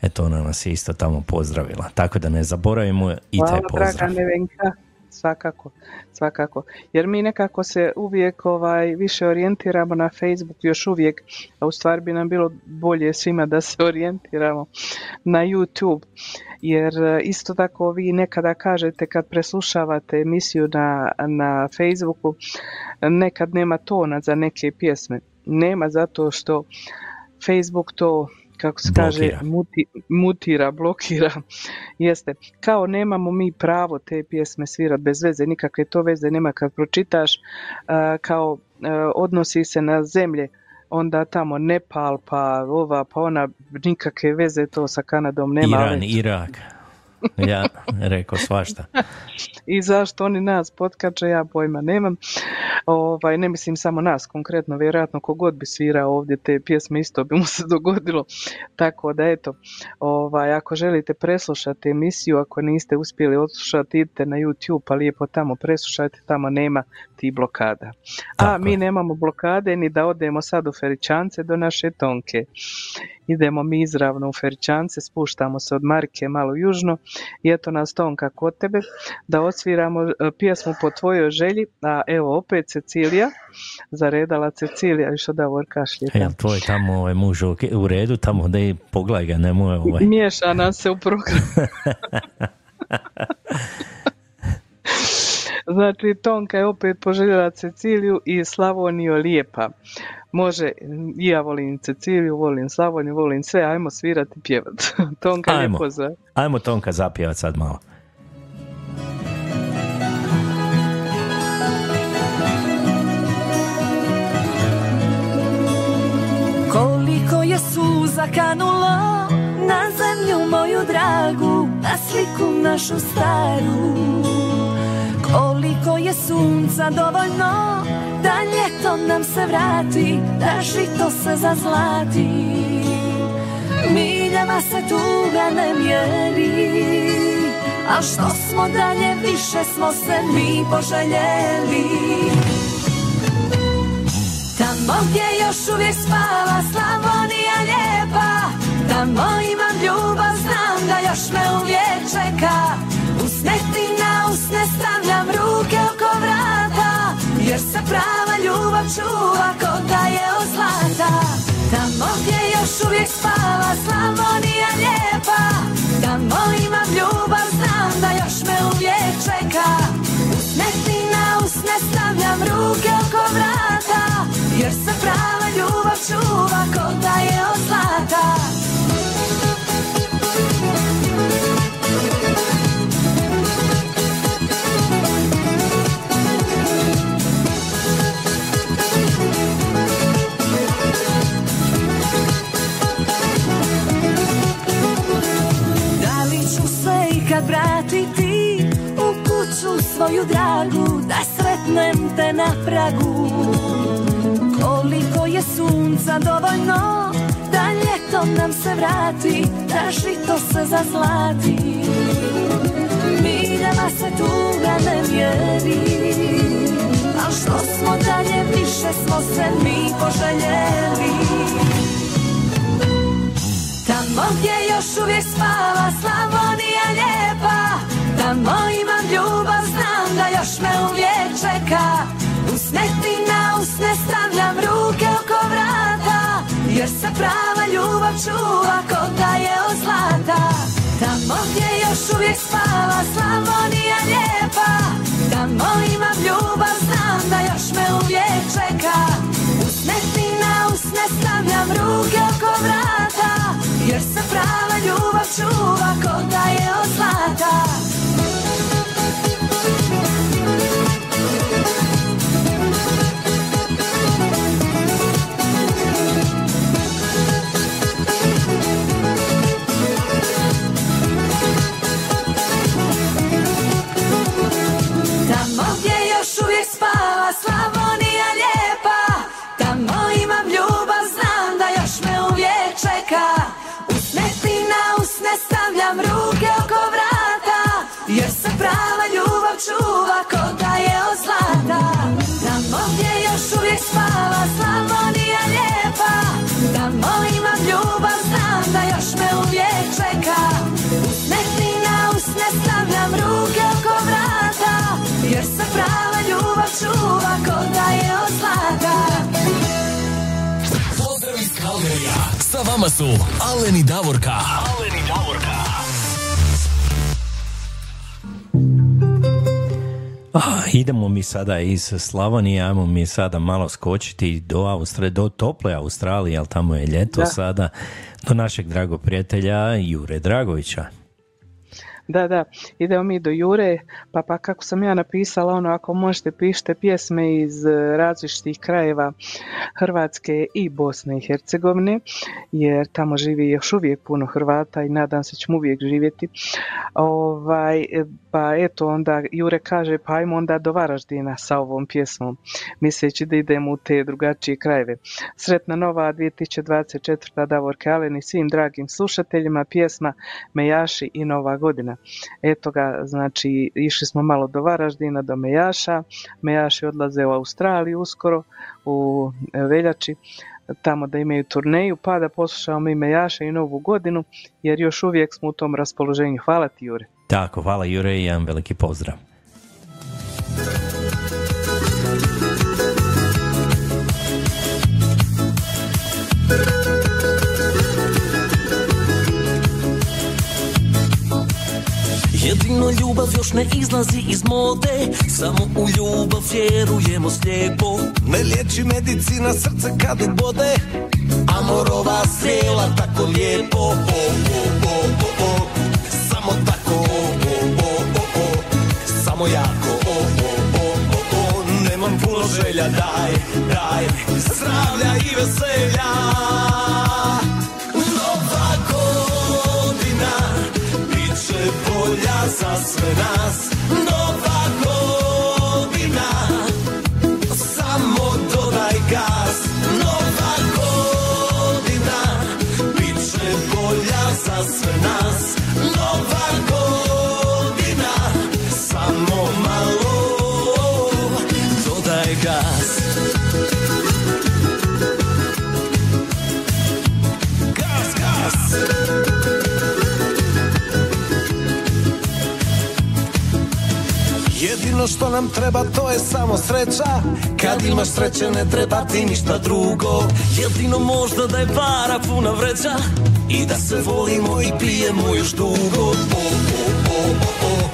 Eto, ona nas je isto tamo pozdravila. Tako da ne zaboravimo i taj Hvala, pozdrav. draga Nevenka. Svakako, svakako. Jer mi nekako se uvijek ovaj, više orijentiramo na Facebook, još uvijek, a u stvari bi nam bilo bolje svima da se orijentiramo na YouTube. Jer e, isto tako vi nekada kažete kad preslušavate emisiju na, na Facebooku, nekad nema tona za neke pjesme. Nema zato što Facebook to kako se kaže, muti, mutira, blokira. Jeste. Kao nemamo mi pravo te pjesme svirat bez veze, nikakve to veze nema kad pročitaš, a, kao a, odnosi se na zemlje, onda tamo Nepal, pa ova, pa ona, nikakve veze to sa Kanadom nema. Iran, ali- Irak. Ja rekao svašta. i zašto oni nas potkače, ja pojma nemam. Ovaj, ne mislim samo nas konkretno, vjerojatno kogod bi svirao ovdje te pjesme isto bi mu se dogodilo. Tako da eto, ovaj, ako želite preslušati emisiju, ako niste uspjeli odslušati, idite na YouTube pa lijepo tamo preslušajte, tamo nema ti blokada. A Tako mi je. nemamo blokade ni da odemo sad u Feričance do naše Tonke. Idemo mi izravno u Feričance, spuštamo se od Marke malo južno i eto nas Tonka kod tebe da odsviramo e, pjesmu po tvojoj želji, a evo opet Cecilija, zaredala Cecilija, još da ovo kašlje. Jel tvoj tamo ovaj muž u, u redu, tamo da i pogledaj ga, nemoj ovaj. Miješa nam se u program. Znači, Tonka je opet poželjela Ceciliju i Slavoniju lijepa. Može, i ja volim Ceciliju, volim Slavoniju, volim sve, ajmo svirati i pjevat. Tonka, Ajmo. lijepo za... Ajmo Tonka zapjevat sad malo. Koliko je suza kanulo na zemlju moju dragu, na sliku našu staru. Koliko je sunca dovoljno da ljeto nam se vrati, da žito se zazlati. Miljama se tuga ne mjeri, a što smo dalje više smo se mi poželjeli. Tamo gdje još uvijek spava Slavonija lijepa Tamo imam ljubav, znam da još me uvijek čeka stavljam ruke oko vrata Jer se prava ljubav čuva ko da je od zlata. Tamo gdje još uvijek spava Slavonija lijepa. Tamo imam ljubav, znam da još me uvijek čeka. Usne ti na usne stavljam ruke oko vrata Jer se prava ljubav čuva ko da je od zlata vratiti u kuću svoju dragu Da sretnem te na pragu. Koliko je sunca dovoljno Da ljetom nam se vrati Da žito se zazlati. Miljama se tuga ne mjeri Al što smo dalje više smo se mi poželjeli Tamo gdje još uvijek spava Slavonija lijepa. Tamo imam ljubav, znam da još me uvijek čeka. Usne ti na usne stavljam ruke oko vrata Jer se prava ljubav čuva ko da je od zlata. Tamo gdje još uvijek spava Slavonija lijepa. Tamo imam ljubav, znam da još me uvijek čeka Usne ti na usne stavljam ruke oko vrata Jer se prava ljubav čuva ko da je od zlata ljubav čuva ko da je od zlata Pozdrav iz Kalgarija. Sa vama su Alen i Davorka. Alen i Davorka. Ah, idemo mi sada iz Slavonije, ajmo mi sada malo skočiti do Australije, do tople Australije, ali tamo je ljeto Da. sada, do našeg dragog prijatelja Jure Dragovića. Da, da, idemo mi do Jure, pa pa kako sam ja napisala, ono, ako možete pišite pjesme iz e, različitih krajeva Hrvatske i Bosne i Hercegovine, jer tamo živi još uvijek puno Hrvata i nadam se ćemo uvijek živjeti. Ovaj, e, pa eto, onda Jure kaže, pa ajmo onda do Varaždina sa ovom pjesmom, misleći da idemo u te drugačije krajeve. Sretna nova 2024. Davorke Alen svim dragim slušateljima pjesma Mejaši i Nova godina. Eto ga, znači išli smo malo do Varaždina, do Mejaša. Mejaši odlaze u Australiju uskoro u e, veljači tamo da imaju turneju, pa da poslušamo mi Mejaša i Novu godinu, jer još uvijek smo u tom raspoloženju. Hvala ti Jure. Tako, hvala Jure i jedan veliki pozdrav. Jedino ljubav još ne izlazi iz mode Samo u ljubav vjerujemo slijepo Ne liječi medicina srce kad ubode Amorova strijela tako lijepo o, o, o, o, o. Samo tako o, o, o, o. Samo jako o, o, o, o, o. Nemam puno želja daj, daj Zdravlja i veselja bolja za sve nas. Nova godina. Samo dodaj gas. Nova godina. Bit će bolja za sve nas Jedino što nam treba to je samo sreća Kad imaš sreće ne treba ti ništa drugo Jedino možda da je para puna vreća I da se volimo i pijemo još dugo o, o, o, o.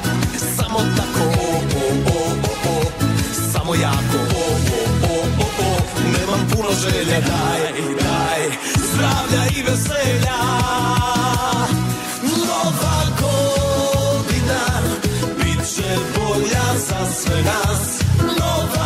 Samo tako o, o, o, o. Samo jako o, o, o, o. Nemam puno želja daj, daj Zdravlja i veselja Nova godina Bit će za sve nas Nova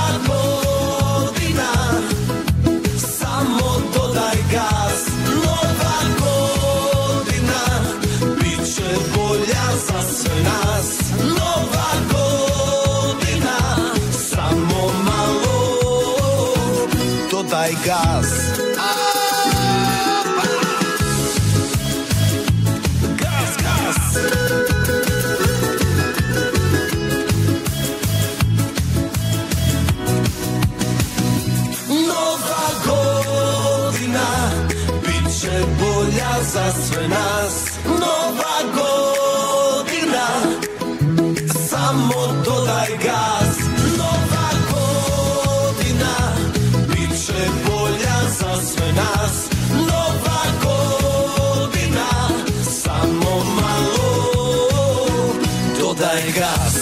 Dodaj gas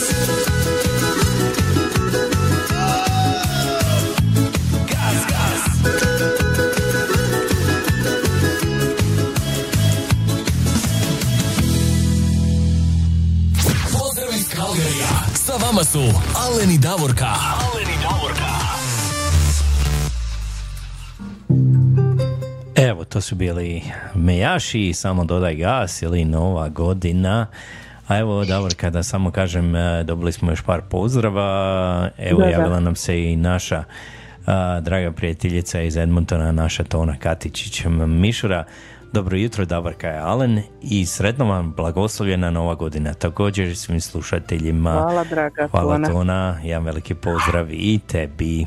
Gas, Pozdrav iz vama su Alen i Davorka. Alen i Davorka. Evo, to su bili Mejaši, samo dodaj gas ili Nova godina. A evo, Davor, kada samo kažem, e, dobili smo još par pozdrava. Evo, Da, da. javila nam se i naša a, draga prijateljica iz Edmontona, naša Tona Katičić Mišura. Dobro jutro, Davorka je Alen i sretno vam blagoslovljena nova godina. Također svim slušateljima. Hvala, draga Hvala Tona. Tona, jedan veliki pozdrav i tebi.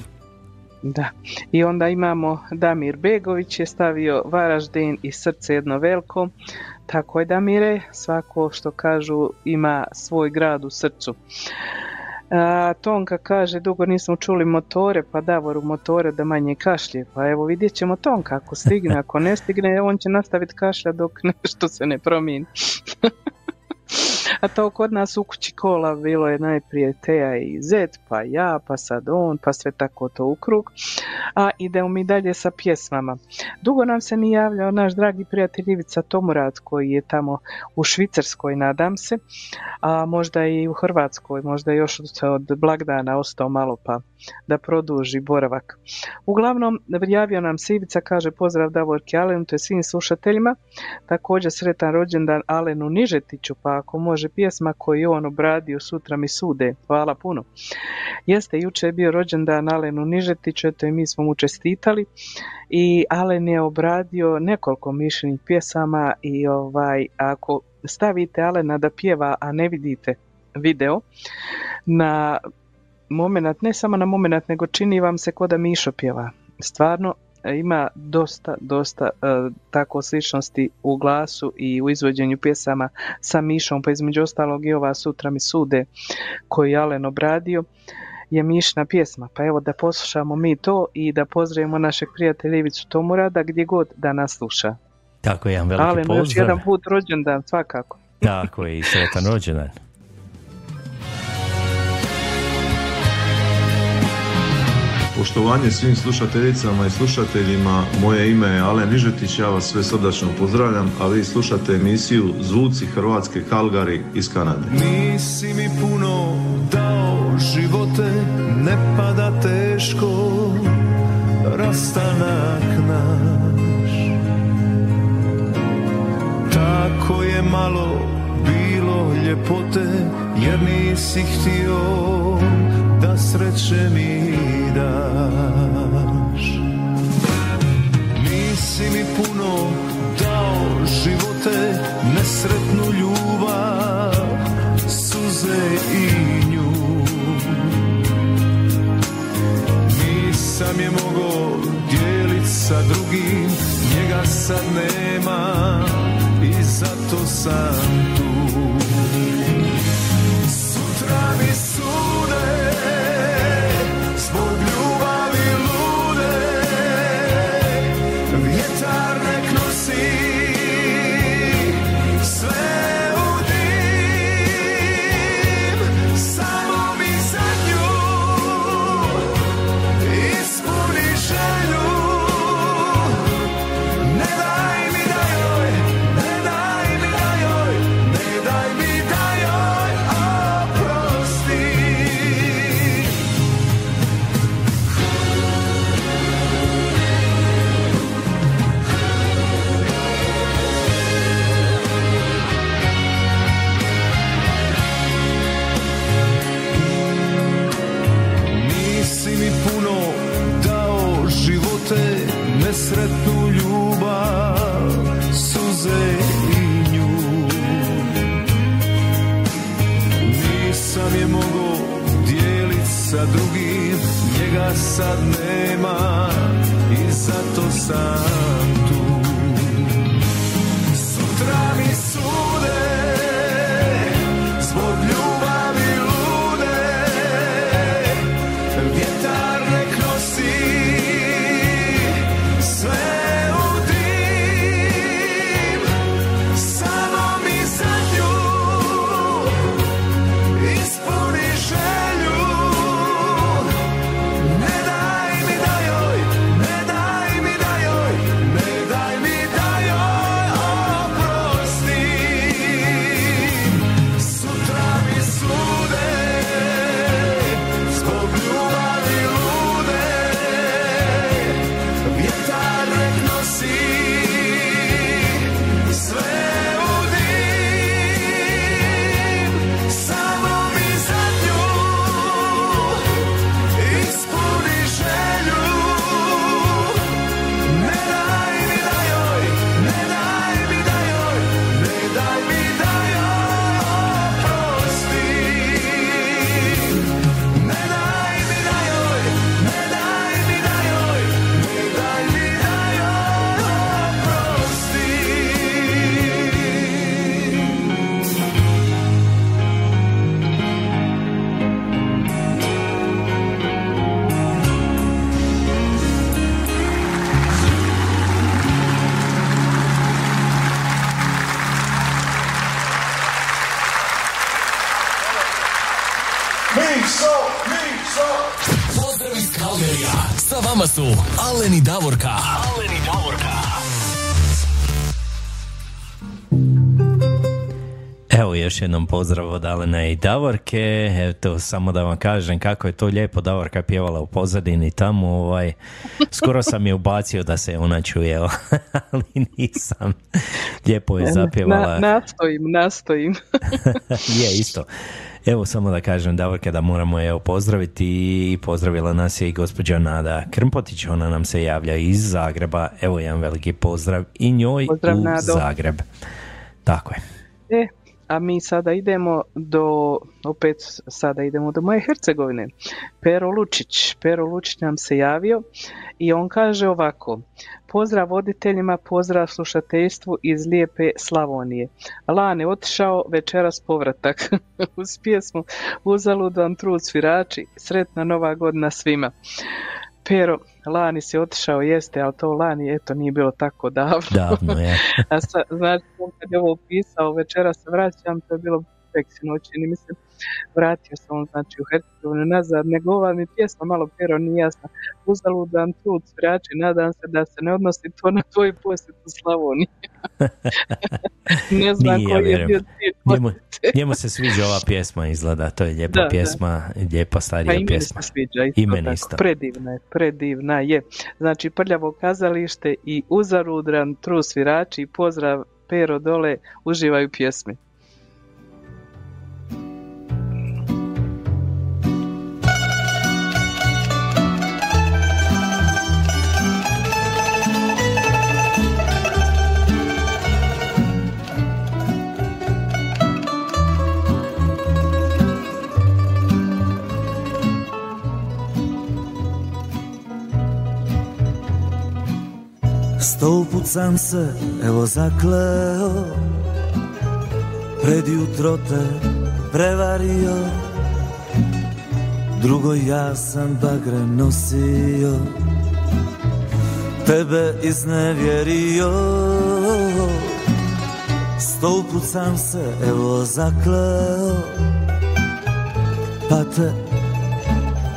Da. I onda imamo Damir Begović je stavio Varaždin i srce jedno veliko. Tako je Damire, svako što kažu ima svoj grad u srcu. A, Tonka kaže, dugo nismo čuli motore, pa Davoru motore da manje kašlje. Pa evo vidjet ćemo Tonka, ako stigne, ako ne stigne, on će nastaviti kašlja dok nešto se ne promijeni. A to kod nas u kući kola bilo je najprije Teja i Zet, pa ja, pa sad on, pa sve tako to u krug. A idemo mi dalje sa pjesmama. Dugo nam se nije javljao naš dragi prijatelj Ivica koji je tamo u Švicarskoj, nadam se, a možda i u Hrvatskoj, možda još od blagdana ostao malo pa da produži boravak. Uglavnom, javio nam se Ivica, kaže pozdrav Davorki Alenu, to je svim slušateljima. Također sretan rođendan Alenu Nižetiću, pa ako može pjesma koju on obradio sutra mi sude. Hvala puno. Jeste, juče je bio rođendan Alenu Nižetiću, eto i mi smo mu čestitali i Alen je obradio nekoliko mišljenih pjesama i ovaj, ako stavite Alena da pjeva, a ne vidite video, na moment, ne samo na moment, nego čini vam se ko da Mišo pjeva. Stvarno ima dosta, dosta uh, tako sličnosti u glasu i u izvođenju pjesama sa Mišom, pa između ostalog i ova Sutra mi sude koju je Alen obradio je Mišna pjesma. Pa evo da poslušamo mi to i da pozdravimo našeg prijatelja Ivicu Tomurada gdje god da nas sluša. Tako je, jedan veliki Alen, pozdrav. još jedan put rođendan, svakako. Tako je, i sretan rođendan. Poštovanje svim slušateljicama i slušateljima, moje ime je Alen Nižetić, ja vas sve srdačno pozdravljam, a vi slušate emisiju Zvuci Hrvatske Kalgari iz Kanade. Nisi mi puno dao živote, ne pada teško, rastanak naš. Tako je malo bilo ljepote, jer nisi htio sreće mi daš. Nisi mi puno dao živote, nesretnu ljubav, suze i nju. Nisam je mogao dijelit sa drugim, njega sad nema i zato sam tu. Aleni Davorka. Aleni Davorka. Evo još jednom pozdrav od Alena i Davorke. Eto, samo da vam kažem kako je to lijepo Davorka pjevala u pozadini tamo. Ovaj, skoro sam je ubacio da se ona čuje, ali nisam. Lijepo je zapjevala. Na, nastojim, nastojim. je, isto. Evo samo da kažem Davorke da moramo je pozdraviti i pozdravila nas je i gospođa Nada Krmpotić, ona nam se javlja iz Zagreba. Evo jedan veliki pozdrav i njoj Pozdrav, u Nado. Zagreb. Tako je. E, a mi sada idemo do, opet sada idemo do moje Hercegovine. Pero Lučić. Pero Lučić nam se javio i on kaže ovako. Pozdrav voditeljima, pozdrav slušateljstvu iz lijepe Slavonije. Lane otišao, večeras povratak. Uz pjesmu Uzaludan trud svirači, sretna nova godina svima. Pero, lani si otišao, jeste, ali to lani, eto, nije bilo tako davno. Davno je. A sa, znači, kad je ovo pisao, večera se vraćam, to je bilo preksinoć, čini mi se, vratio se on, znači, u Hercegovinu nazad, nego ova mi pjesma malo pero nije jasna. Uzaludan trud, svirači, nadam se da se ne odnosi to na tvoj posjet u Slavoniji. ne znam Nije, ja koji je bio Njemu, se sviđa ova pjesma izgleda, to je lijepa Da, da. pjesma, lijepa Pa starija meni pjesma. se sviđa isto I meni tako. isto. Predivna je, predivna je. Znači, prljavo kazalište i uzarudran tru svirači i pozdrav pero dole, uživaju pjesmi. Sto put sam se evo zakleo. Pred jutro te prevario. Drugo ja sam bagre nosio. Tebe iznevjerio. Sto put sam se evo zakleo. Pa te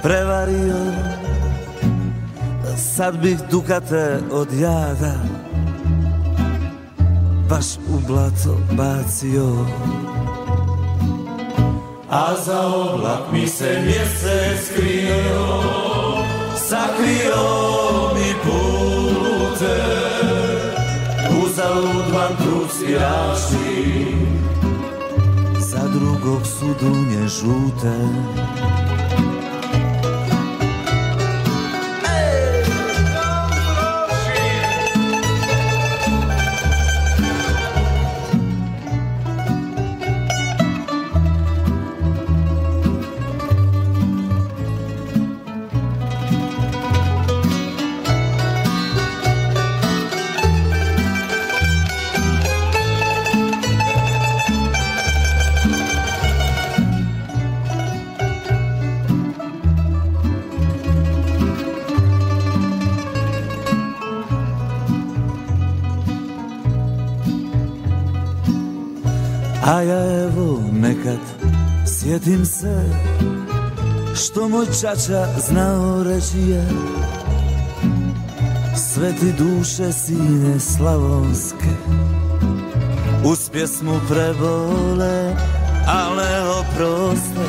prevario Sad bih dukate od jada Baš u blato bacio. A za oblak mi se mjesec krio Sakrio mi pute. Uzalud vam trud svirači Za drugog su dunje žute A ja evo nekad sjetim se Što moj čača znao reći je. Sve ti duše sine slavonske Uz pjesmu prebole, ale oproste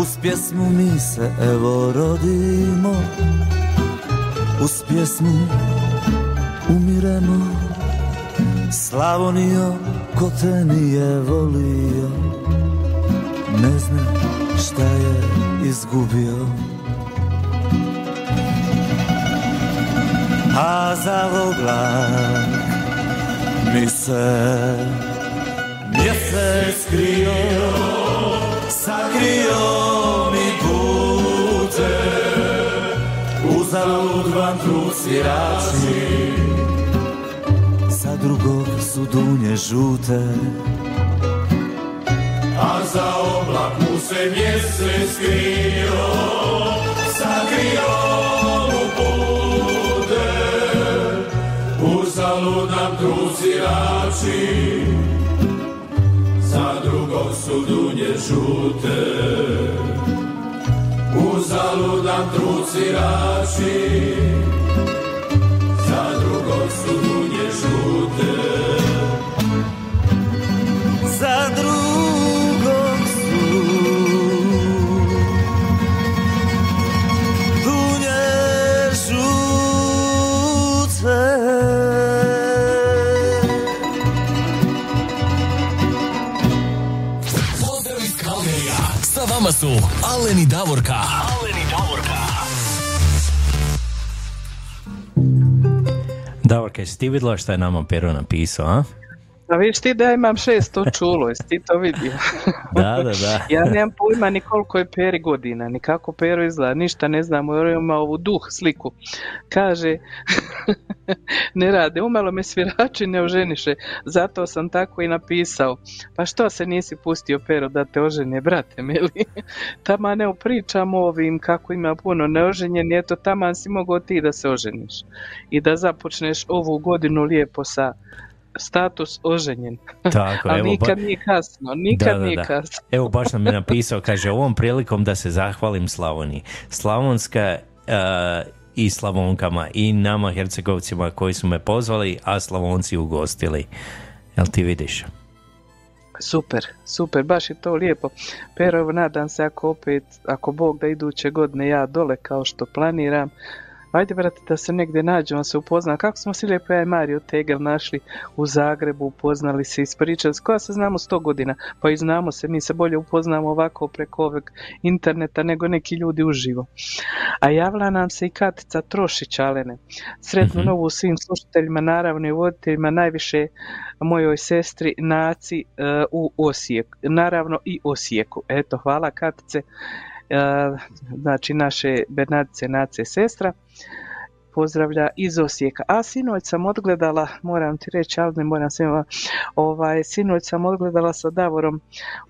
Uz pjesmu mi se evo rodimo. Uz pjesmu umiremo Slavonio, ko te nije volio Ne zna šta je izgubio. A za oblak mi se mjesec krio Sakrio mi pute Uzalud vam trud svirači Za drugog su dunje žute A za oblak mu se mjesec skrio, sakrio mu pute. Uzalud nam trucirači, za drugog su dunje žute. Zaludan trud svirači Kalgerija. Sa vama su Alen i Davorka. Alen i Davorka. Davorka, jesi ti vidjela šta je nama Pero napisao, a? A vidiš ti da ja imam šesto čulo, jesi ti to vidio? Da, da, da. ja nemam pojma ni koliko je Peri godina, ni kako Pero izgleda, ništa ne znam, jer ima ovu duh sliku. Kaže, ne rade, umalo me svirači ne oženiše, zato sam tako i napisao. Pa što se nisi pustio Pero da te ožene, brate mili? Tama ne pričamo ovim kako ima puno neoženjeni, eto taman si mogao ti da se oženiš i da započneš ovu godinu lijepo sa status oženjen. Tako, Ali evo, nikad ba- nije kasno, nikad Da, da, nije da. kasno. Evo baš nam je napisao, kaže ovom prilikom da se zahvalim Slavoniji. Slavonska eh, i Slavonkama i nama Hercegovcima koji su me pozvali, a Slavonci ugostili. Jel ti vidiš? Super, super, baš je to lijepo. Pero, nadam se ako opet, ako Bog da iduće godine ja dole kao što planiram, Ajde, brate, da se negdje nađemo, se upozna. Kako smo se lijepo ja i Mario Tegel našli u Zagrebu, upoznali se, ispričali se. Koja se znamo sto godina? Pa i znamo se, mi se bolje upoznamo ovako preko ovog interneta nego neki ljudi uživo. A javila nam se i Katica Trošić, Alene. Sretnu Mhm. novu svim slušateljima, naravno i voditeljima, najviše mojoj sestri Naci e, u Osijeku. Naravno i Osijeku. Eto, hvala Katice. E, znači naše Bernardice Nace sestra pozdravlja iz Osijeka. A sinoć sam odgledala, moram ti reći, ali ne moram svima, ovaj, sinoć sam odgledala sa Davorom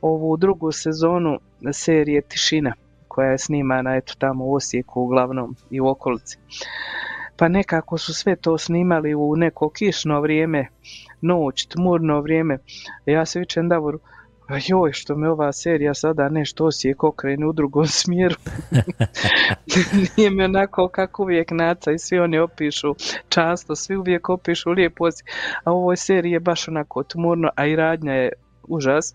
ovu drugu sezonu serije Tišina, koja je snimana eto tamo u Osijeku uglavnom i u okolici. Pa nekako su sve to snimali u neko kišno vrijeme, noć, tmurno vrijeme. Ja se vičem Davoru, "A joj, što me ova serija sada nešto Osijek okrene u drugom smjeru. Nije mi onako kako uvijek naca i svi oni opišu často, svi uvijek opišu lijepo Osijek. A u ovoj seriji je baš onako tmurno, a i radnja je užas.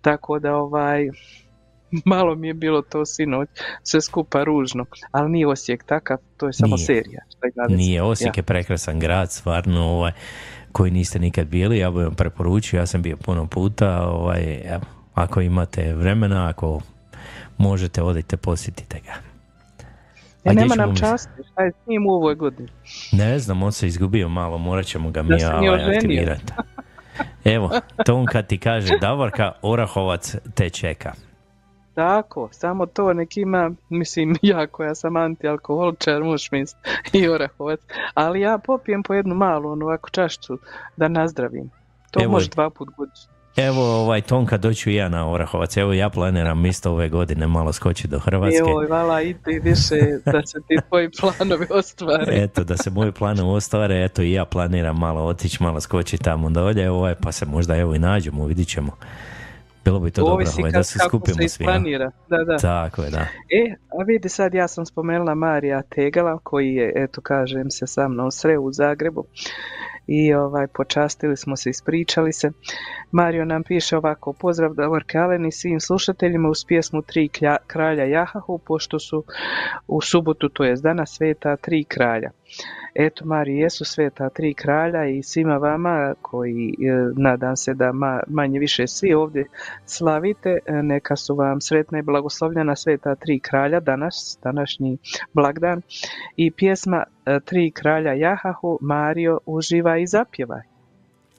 Tako da ovaj, malo mi je bilo to sinoć, sve skupa ružno. Ali nije Osijek takav, to je samo Nije. serija. Šta. Nije, Osijek Ja. je prekrasan grad, stvarno, ovaj, koji niste nikad bili, ja bih vam preporučio, ja sam bio puno puta, ovaj, ako imate vremena, ako možete, odite, posjetite ga. E, A gdje nema nam časti, šta je s njim u ovoj godini? Ne znam, on se izgubio malo, morat ćemo ga mi ovaj, aktivirati. Evo, Tonka ti kaže, Davorka Orahovac te čeka. Tako, samo to nek ima, mislim ja koja sam antialkoholičar, možeš misliti, i orahovac, ali ja popijem po jednu malu, onu ovako čašću da nazdravim. To Evo može dva put godišnje. Evo, ovaj, Tonka, doću i ja na Orahovac. Evo, ja planiram isto ove godine malo skoči do Hrvatske. Joj, vala, ide više da se ti tvoji planovi ostvare. Eto, da se moji planovi ostvare, eto i ja planiram malo otići, malo skočiti tamo dolje, ovaj, pa se možda evo i nađemo, vidit ćemo. Bilo bi to dobro, Ovisi ovaj, kad- da se skupimo se svi. Da, da. Tako je, da. E, a vidi sad, ja sam spomenula Marija Tegala, koji je, eto kažem se sa mnom sreo u Zagrebu i ovaj, počastili smo se, ispričali se. Mario nam piše ovako, pozdrav Davor Kalen i svim slušateljima uz pjesmu Tri kralja Jahahu, pošto su u subotu, to jest danas, sveta tri kralja. Eto, Mari, jesu sveta tri kralja i svima vama koji e, nadam se da ma- manje više svi ovdje slavite, e, neka su vam sretna i blagoslovljena sveta tri kralja danas, današnji blagdan i pjesma Tri kralja Jahahu, Mario, uživaj i zapjevaj.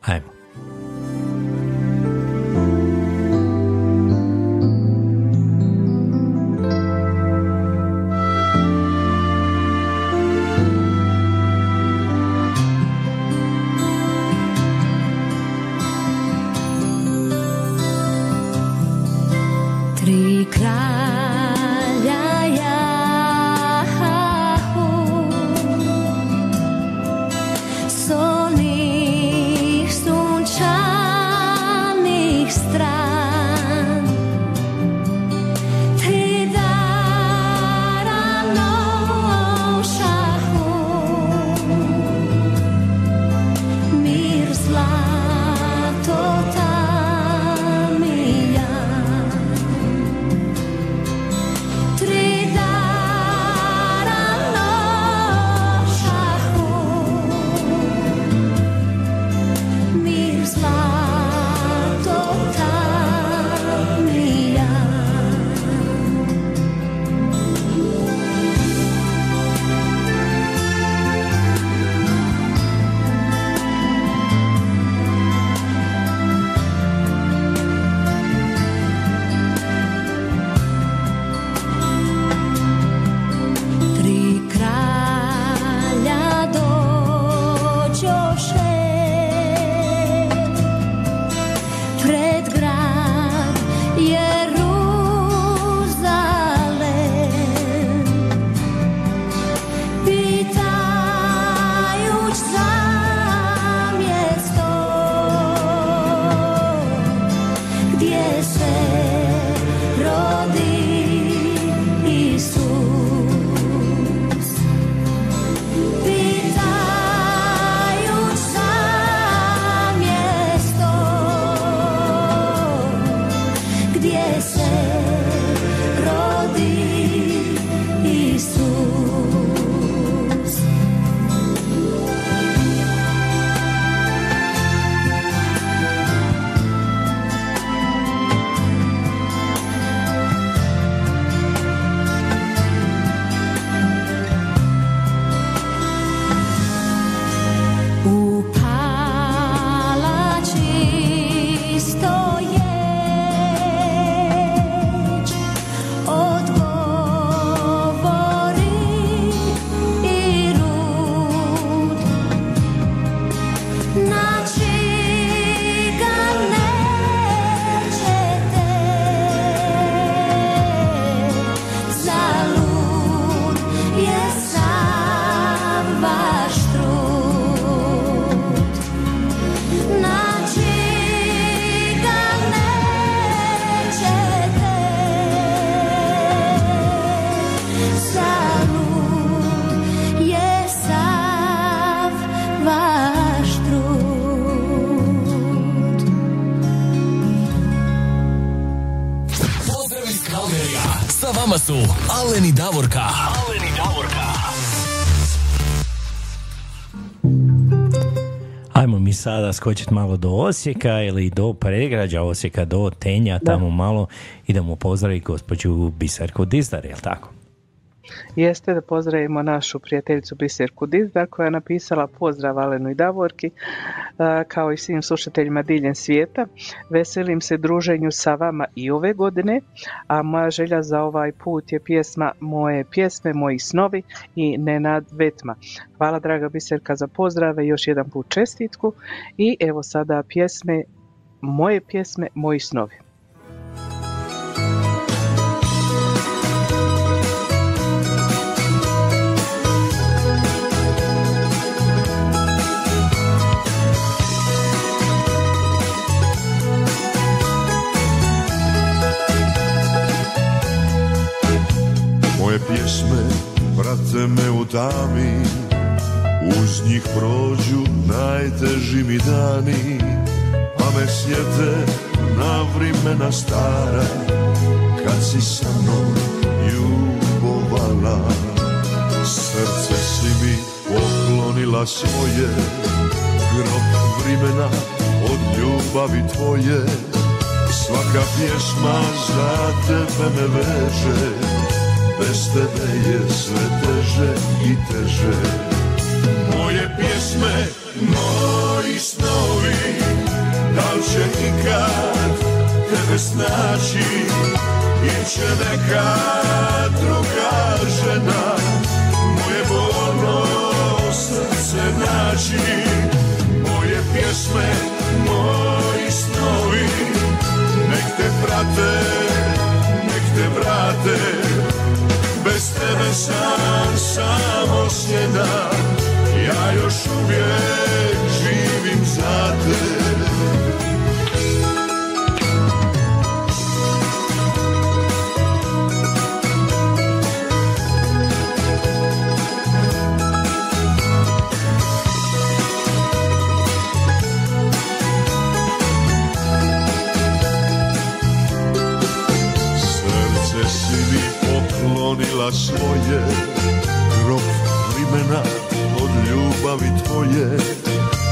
Ajmo. Davorka. Alen i Davorka. Ajmo mi sada skočiti malo do Osijeka ili do pregrađa Osijeka, do Tenja, tamo malo. Idemo pozdraviti gospođu Biserku Dizdar, jel tako? Jeste da pozdravimo našu prijateljicu Biserku Dizdar koja je napisala pozdrav Alenu i Davorki kao i svim slušateljima diljem svijeta. Veselim se druženju sa vama i ove godine, a moja želja za ovaj put je pjesma Moje pjesme, moji snovi i Nenad Vetma. Hvala draga Biserka za pozdrave, još jedan put čestitku i evo sada pjesme Moje pjesme, moji snovi. Prate me u tami Uz njih prođu najteži mi dani Pa me sjete na vremena stara Kad si sa mnom ljubovala. Srce si mi poklonila svoje Grob vremena od ljubavi tvoje. Svaka pjesma za tebe me veže Bez tebe je sve teže i teže. Moje pjesme, moji snovi Da li će ikad tebe snaći? Ili će neka druga žena Moje bolno srce naći. Moje pjesme, moji snovi Nek te prate, nek te vrate Bez tebe sam samo sjena Ja još uvijek živim za te poklonila svoje Grob vrimena od ljubavi tvoje.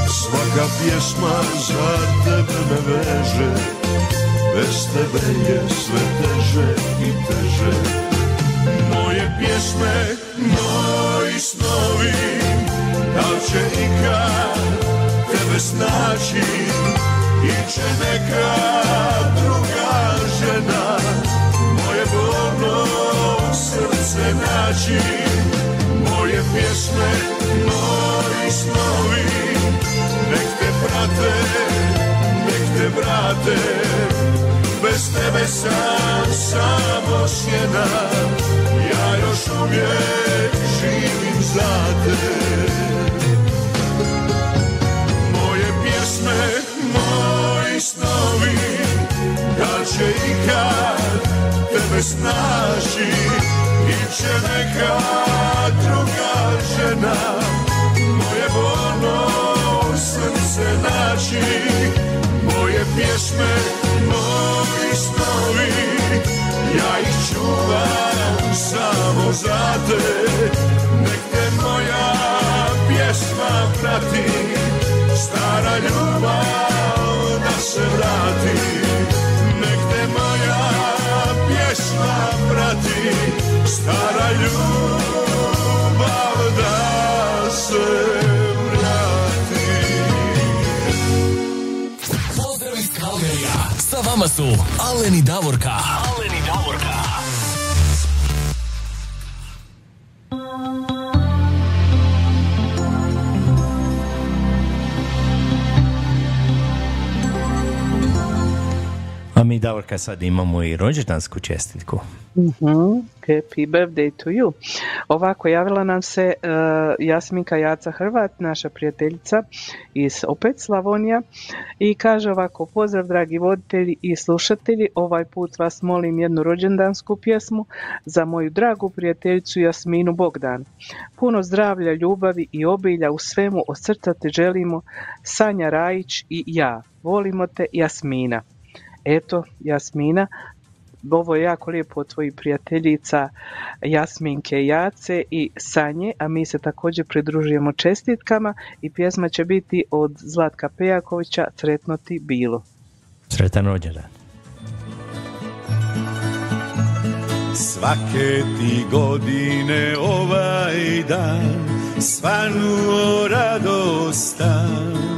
Svaka pjesma za tebe me veže Bez tebe je sve teže i teže. Moje pjesme, moji snovi Da će ikad tebe snaći? Ili će neka druga žena Moje bolno srce naći Moje pjesme, moji snovi Nek te prate, nek te vrate. Bez tebe sam samo sjena Ja još uvijek živim za te Moje pjesme, moji snovi Da će ikad tebe snaći Ili će neka druga žena. Moje bolno srce naći Moje pjesme, moji snovi. Ja ih čuvam samo za te Nek te moja pjesma prati. Stara ljubav da se vrati pjesma prati Stara ljubav da se vrati Pozdrav iz Kalgarija. Sa vama su Alen i Davorka. Alen i Davorka. A mi, Davorka, sad imamo i rođendansku čestitku. Mhm, Happy birthday to you. Ovako, javila nam se uh, Jasminka Jaca Hrvat, naša prijateljica iz opet Slavonija i kaže ovako, pozdrav dragi voditelji i slušatelji, ovaj put vas molim jednu rođendansku pjesmu za moju dragu prijateljicu Jasminu Bogdan. Puno zdravlja, ljubavi i obilja u svemu od želimo Sanja Rajić i ja. Volimo te Jasmina. Eto, Jasmina, ovo je jako lijepo od tvojih prijateljica Jasminke i Jace i Sanje, a mi se također pridružujemo čestitkama i pjesma će biti od Zlatka Pejakovića Sretno ti bilo. Sretan rođendan. Svake ti godine ovaj dan svanuo radostan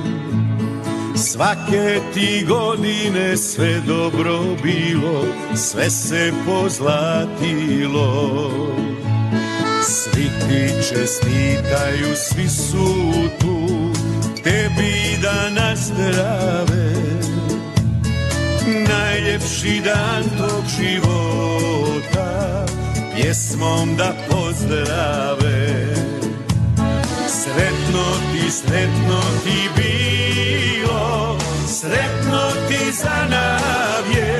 Svake ti godine sve dobro bilo, sve se pozlatilo. Svi ti čestitaju, svi su tu, tebi da nazdrave. Najljepši dan tog života, pjesmom da pozdrave. Sretno ti, sretno ti bilo, sretno ti za navje.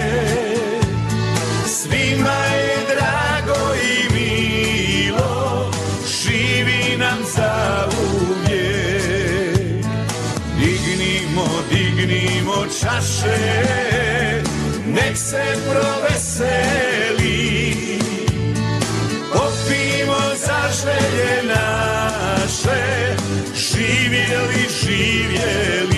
Svima je drago i milo, živi nam za uvijek. Dignimo, dignimo čaše, nek se proveseli. Popimo za želje naše, živjeli, živjeli.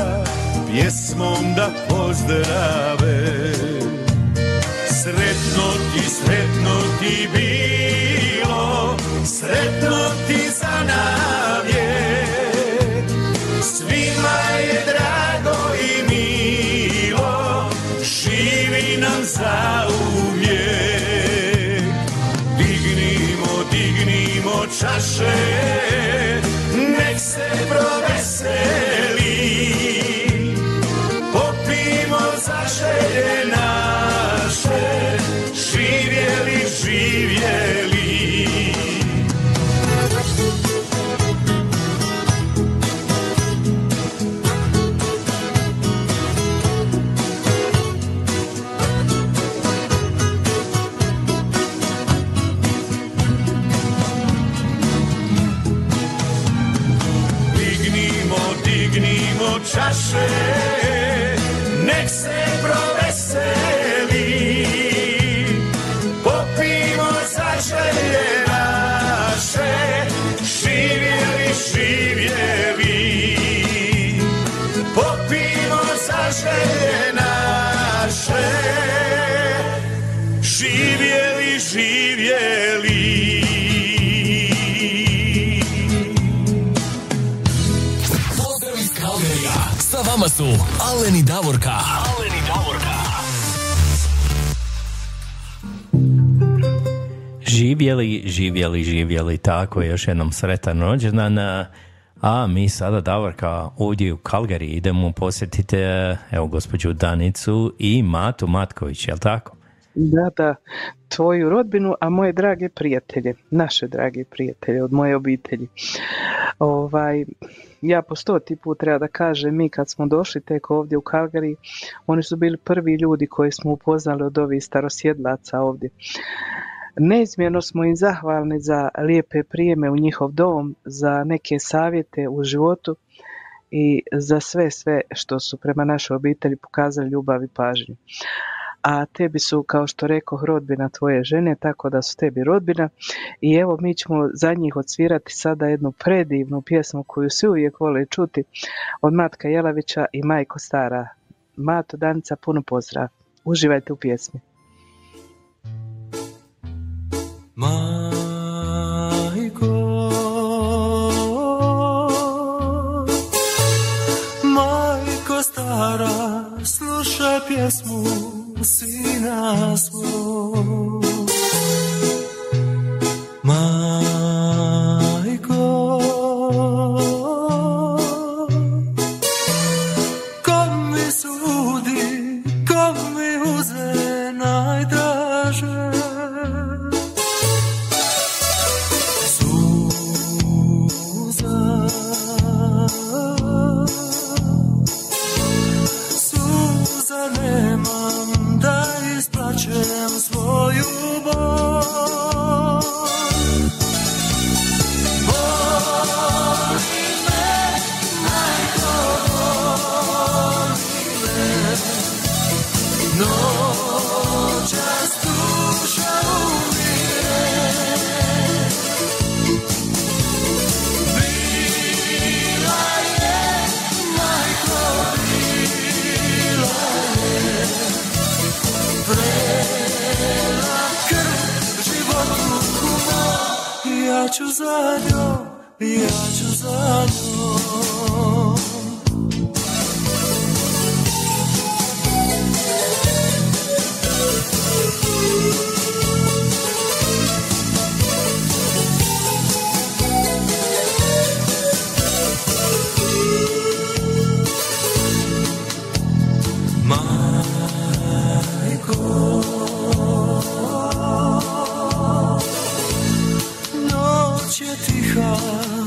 Pjesmom da pozdrave. Sretno ti, sretno ti bilo Sretno ti za navje. Svima je drago i milo Živi nam za uvijek Dignimo, dignimo čaše živjeli Dignimo, dignimo čaše su Alen i Davorka. Alen i Davorka. Živjeli, živjeli, živjeli, tako, još jednom sretan rođendan. A mi sada, Davorka, ovdje u Kalgari idemo posjetiti, evo, gospođu Danicu i Matu Matković, jel tako? Da, da, tvoju rodbinu, a moje drage prijatelje, naše drage prijatelje od moje obitelji. Ovaj, ja po stoti put treba da kažem, mi kad smo došli tek ovdje u Kalgari, oni su bili prvi ljudi koji smo upoznali od ovih starosjedlaca ovdje. Neizmjerno smo im zahvalni za lijepe prijeme u njihov dom, za neke savjete u životu i za sve sve što su prema našoj obitelji pokazali ljubav i pažnju. A tebi su, kao što rekao, rodbina tvoje žene, tako da su tebi rodbina. I evo, mi ćemo za njih odsvirati sada jednu predivnu pjesmu koju svi uvijek vole čuti od Matka Jelavića i Majko Stara. Mato, Danica, puno pozdrav. Uživajte u pjesmi. пора слушать песню сына свой. Moj Ja ću za 刻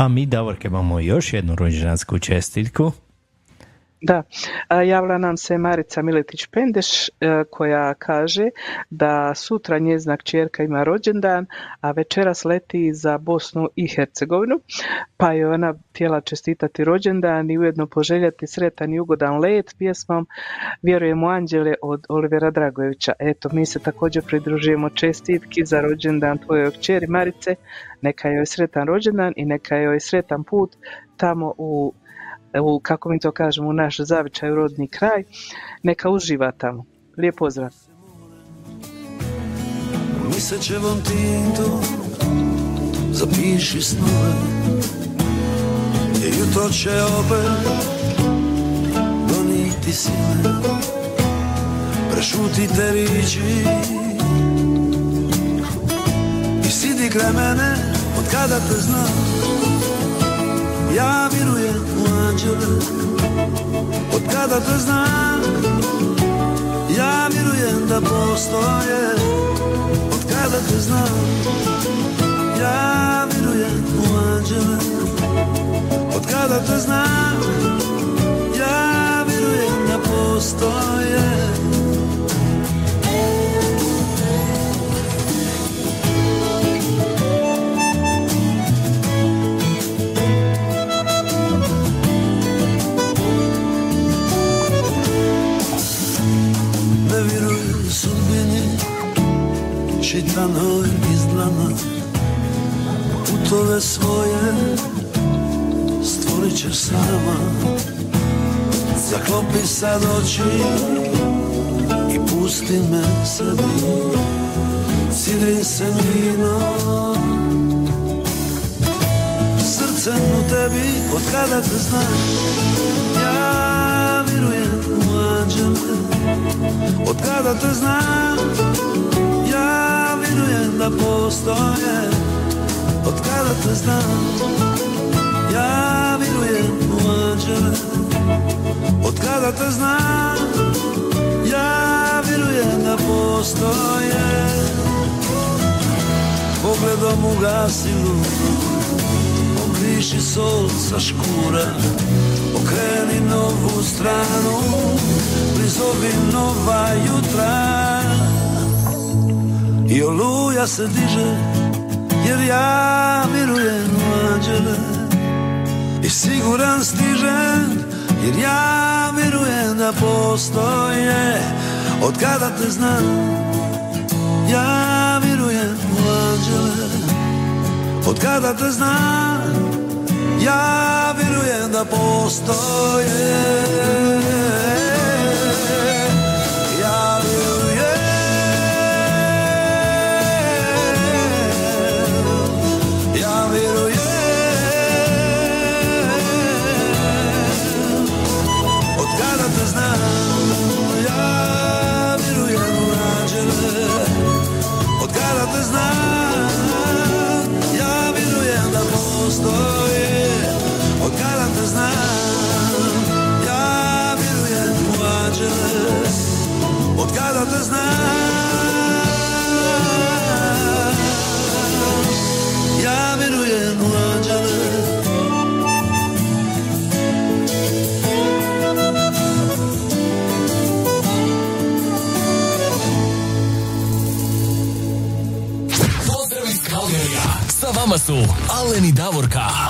A mi, Davorke, imamo još jednu rođendansku čestitku. Da, javila nam se Marica Miletić-Pendeš e, koja kaže da sutra njezina kćerka ima rođendan, a večeras leti za Bosnu i Hercegovinu, pa je ona htjela čestitati rođendan i ujedno poželjeti sretan i ugodan let pjesmom Vjerujem u anđele od Olivera Dragojevića. Eto, mi se također pridružujemo čestitki za rođendan tvojoj kćeri Marice, neka joj sretan rođendan i neka joj sretan put tamo u u, kako mi to kažemo, u naš zavičaj, u kraj, neka uživa tamo. Lijep pozdrav. Misećevom tintom zapiši snove jutro će opet doniti sile Prešutite riči I sidi kraj mene od kada te znam Ja vjerujem u anđele Od kada te znam Ja vjerujem da postoje. Od kada te znam Ja vjerujem u anđele. Od kada te znam Ja vjerujem da postoje sudbine Čitanoj izdlana Putove svoje Stvorit ćeš sama. Zaklopi sad oči I pusti me sebi. Sidri se mirno Srcem u tebi Od kada te znam. Ja anđele Od kada te znam Ja vjerujem da postoje. Od kada te znam Ja u anđele Od kada te znam Ja vjerujem da postoje. Pogledom ugasi luku Okriši sol sa škura Okreni novu stranu Prizovi nova jutra. I oluja se diže Jer ja vjerujem u anđele. I siguran stižem Jer ja vjerujem da postoje. Od kada te znam Ja vjerujem u anđele. Od kada te znam Ja vjerujem da postoje sa to zná. Ja milujem anžele. Pozdravy z Kalgeria. Sa vama sú Aleny Davorka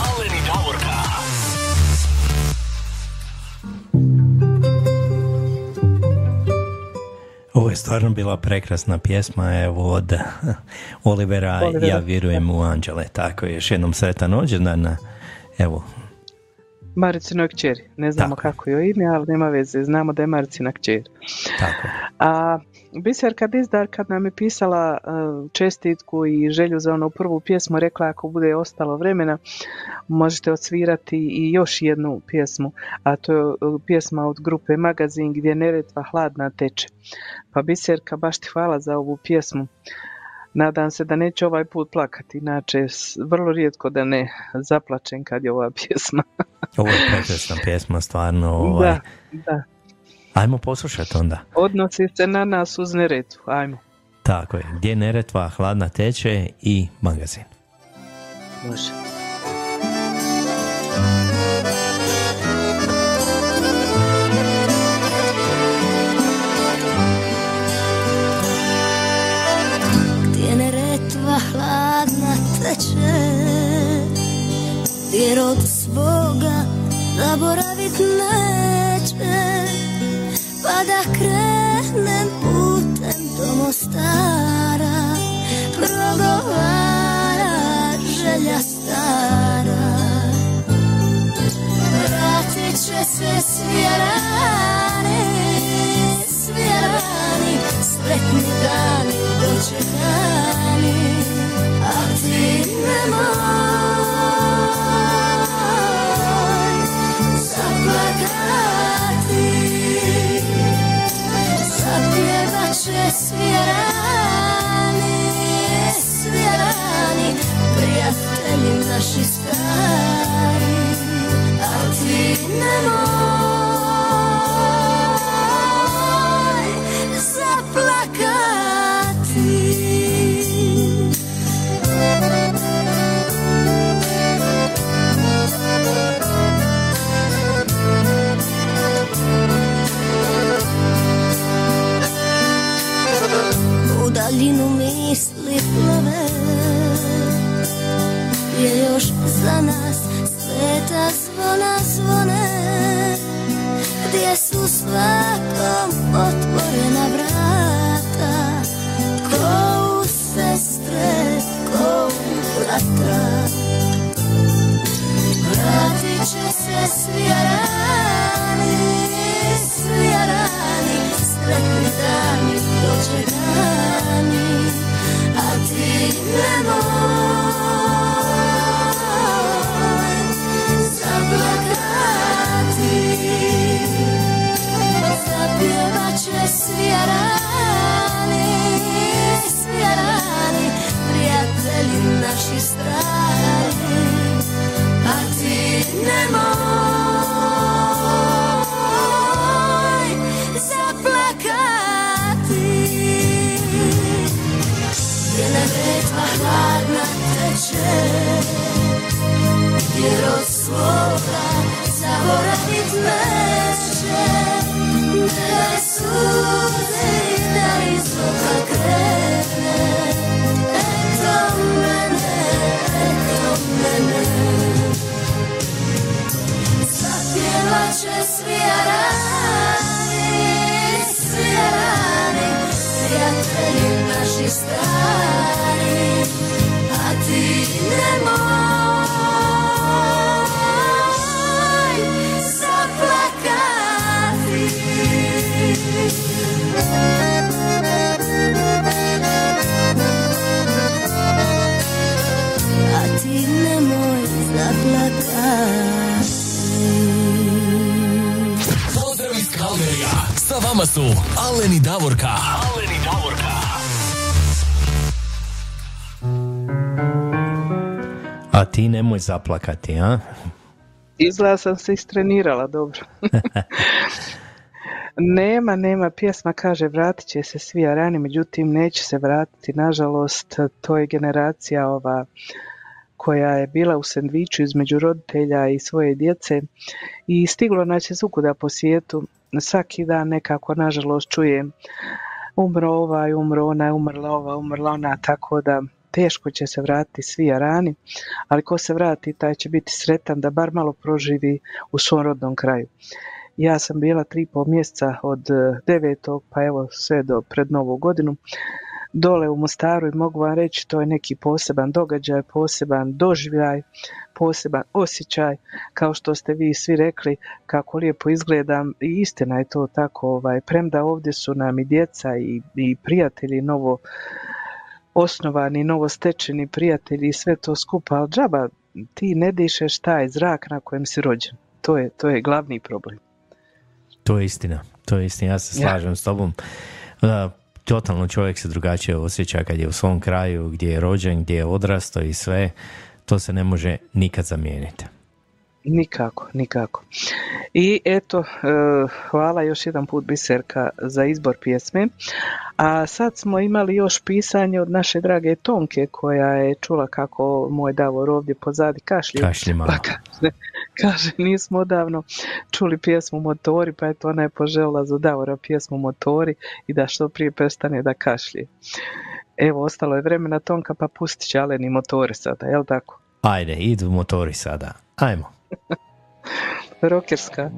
stvarno bila prekrasna pjesma evo od Olivera, Olivera. Ja vjerujem u anđele. Tako je, još jednom sretan rođendan. Evo, Maricinoj kćeri. Ne znamo kako joj ime, ali nema veze. Znamo da je Maricina kćer. tako. A Biserka Dizdar kad nam je pisala e, čestitku i želju za onu prvu pjesmu, rekla ako bude ostalo vremena, možete odsvirati i još jednu pjesmu, a to je e, pjesma od grupe Magazin gdje Neretva hladna teče. Pa Biserka, baš ti hvala za ovu pjesmu. Nadam se da neću ovaj put plakati, inače vrlo rijetko da ne zaplačem kad je ova pjesma. Ovo je prekrasna pjesma, stvarno. Ovaj. Da, da. Ajmo poslušati onda. Odnosi se na nas uz Neretvu, ajmo. Tako je, gdje Neretva hladna teče i magazin. Može. Gdje neretva hladna teče Gdje rod svoga zaboravit neće Pa da krenem putem do Mostara Progovara želja stara. Vratit će se svi rani, svi rani Sretni dani dočekani A ti nemoj će svi rani, svi rani Prijatelji naši stari A daljinu misli plove Je još za nas sveta zvona zvone Gdje su svakom otvorena vrata Ko u sestre, ko u vratra Vratit će se svi arani, svi arani Sretni dani dočekani amor. Jer od svoga zaboravit neće Ne daj suze i da iz oka krene. Eto mene, eto mene. Zapjevat će svi arani, svi arani Prijatelji naši stari Pozdrav iz Kalgerija. Sa vama su Alen i Davorka. Alen i Davorka. Ti nemoj zaplakati, a? Izgleda sam se istrenirala dobro. nema, nema, pjesma kaže vratit će se svi arani, međutim neće se vratiti, nažalost, to je generacija ova koja je bila u sendviču između roditelja i svoje djece i stiglo nas je svukuda po svijetu, svaki dan nekako nažalost čujem umro ovaj, umro ona, umrla ova, umrla ona, tako da teško će se vratiti svi arani, ali ko se vrati taj će biti sretan da bar malo proživi u svom rodnom kraju. Ja sam bila tri pol mjeseca od eh, devetog pa evo sve do pred novu godinu dole u Mostaru i mogu vam reći to je neki poseban događaj, poseban doživljaj, poseban osjećaj, kao što ste vi svi rekli kako lijepo izgledam i istina je to tako, ovaj, premda ovdje su nam i djeca i, i prijatelji novo osnovani, novostečeni prijatelji i sve to skupa, ali džaba ti ne dišeš taj zrak na kojem si rođen. To je, to je glavni problem. To je istina, to je istina, ja se Ja. slažem s tobom. Da, totalno čovjek se drugačije osjeća kad je u svom kraju, gdje je rođen, gdje je odrastao i sve, to se ne može nikad zamijeniti. Nikako, nikako. I eto, e, hvala još jedan put Biserka za izbor pjesme. A sad smo imali još pisanje od naše drage Tonke koja je čula kako moj Davor ovdje pozadi kašlje. Kašlje malo. Pa kaže, kaže, nismo odavno čuli pjesmu Motori, pa eto ona je poželjela za Davora pjesmu Motori i da što prije prestane da kašlje. Evo, ostalo je vremena Tonka, pa pustit će Aleni Motore sada, jel tako? Ajde, idu motori sada. Ajmo. Рокерская.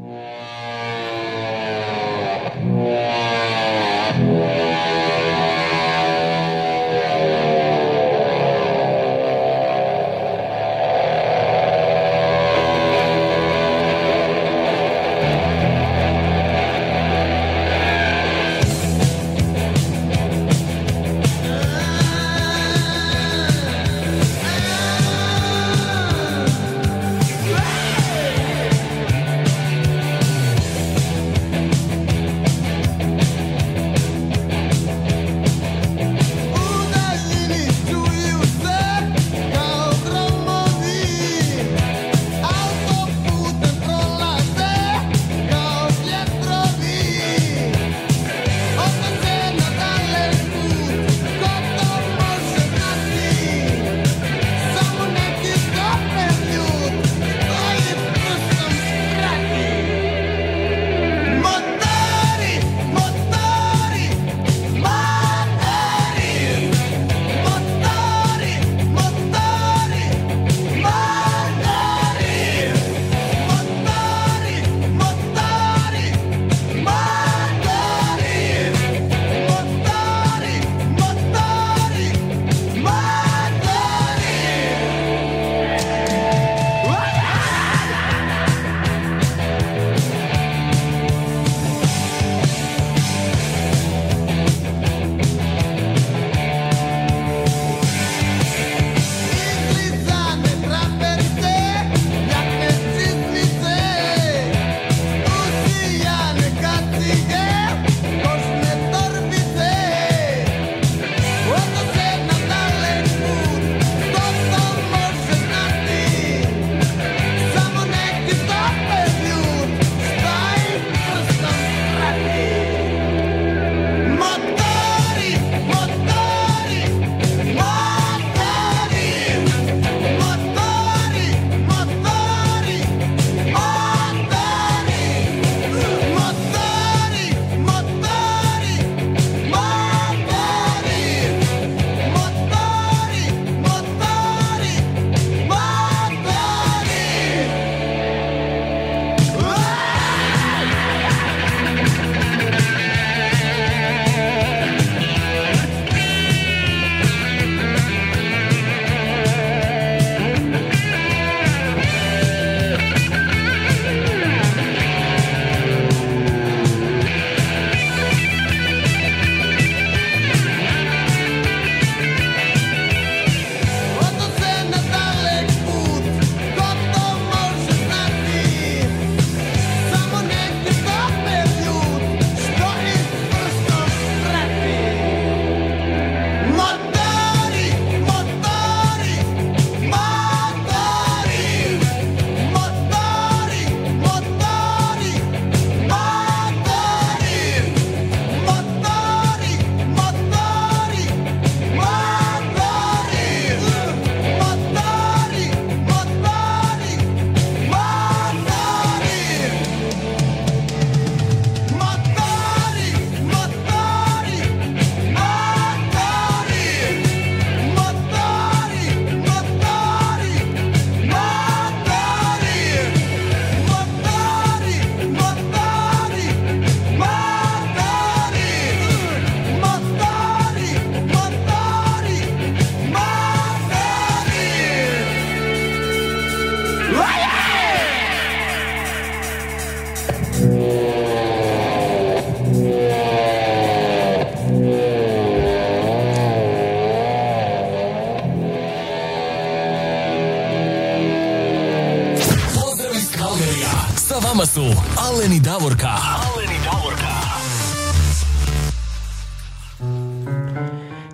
Vama su Aleni Davorka. Aleni Davorka.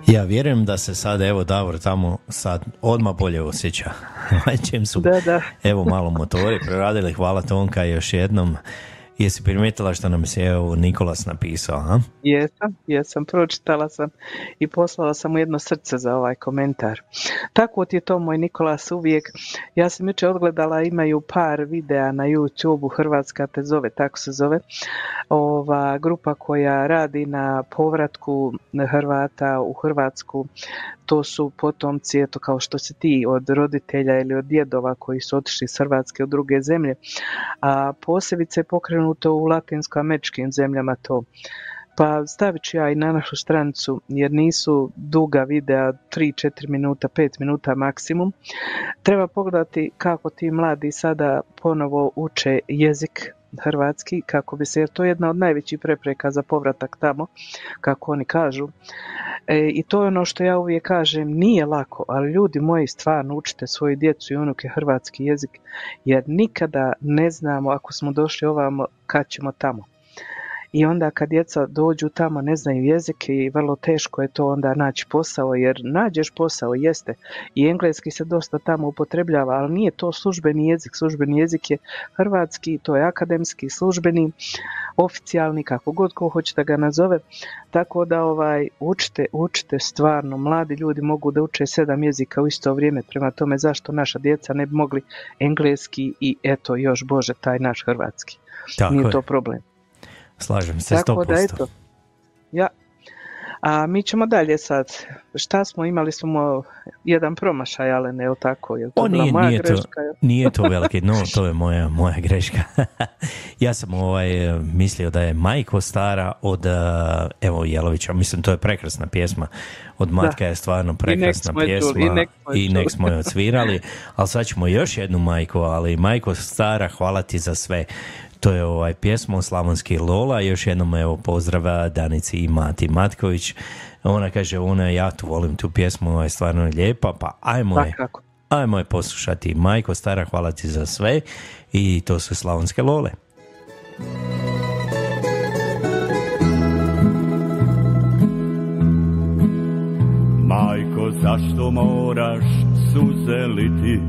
Ja vjerujem da se sad, evo Davor tamo sad odmah bolje osjeća. Čim su, Da, da. evo malo motori preradili, hvala Tonka još jednom. Jesi primijetila što nam se evo Nikolas napisao, a? Jesam, jesam, pročitala sam i poslala sam mu jedno srce za ovaj komentar. Tako ti je to moj Nikolas uvijek. Ja sam jučer odgledala, imaju par videa na YouTube, Hrvatska te zove, tako se zove. Ova grupa koja radi na povratku Hrvata u Hrvatsku, to su potomci, eto kao što si ti, od roditelja ili od djedova koji su otišli iz Hrvatske u druge zemlje, a posebice je pokrenuto u latinskoameričkim zemljama to. Pa stavit ću ja i na našu stranicu jer nisu duga videa 3-4 minuta, 5 minuta maksimum. Treba pogledati kako ti mladi sada ponovo uče jezik hrvatski kako bi se, jer to je jedna od najvećih prepreka za povratak tamo, kako oni kažu. E, I to je ono što ja uvijek kažem, nije lako, ali ljudi moji stvarno učite svoju djecu i unuke hrvatski jezik, jer nikada ne znamo ako smo došli ovamo kad ćemo tamo. I onda kad djeca dođu tamo ne znaju jezik i vrlo teško je to onda naći posao jer nađeš posao jeste i engleski se dosta tamo upotrebljava ali nije to službeni jezik, službeni jezik je hrvatski, to je akademski, službeni, oficijalni kako god ko hoće da ga nazove tako da ovaj učite, učite stvarno, mladi ljudi mogu da uče sedam jezika u isto vrijeme prema tome zašto naša djeca ne bi mogli engleski i eto još Bože taj naš hrvatski. Tako nije je. to problem. Slažem se, Tako da 100%. eto. Ja. A mi ćemo dalje sad. Šta smo, imali smo jedan promašaj, ali ne, tako? Je to O, nije, moja nije, to, greška? nije to veliki, no to je moja, moja greška. ja sam ovaj, mislio da je Majko stara od eh, evo Jelovića, mislim to je prekrasna pjesma, od Matka je stvarno prekrasna čuli, pjesma i nek smo i nek čuli. smo je odsvirali, ali sad ćemo još jednu Majko, ali Majko stara, hvala ti za sve. To je ovaj pjesma Slavonski Lola, još jednom evo pozdrava Danici i Mati Matković. Ona kaže, ona ja tu volim tu pjesmu, ona je stvarno lijepa, pa ajmo je. Ajmo je poslušati. Majko stara, hvala ti za sve. I to su slavonske lole. Majko, zašto moraš suze liti?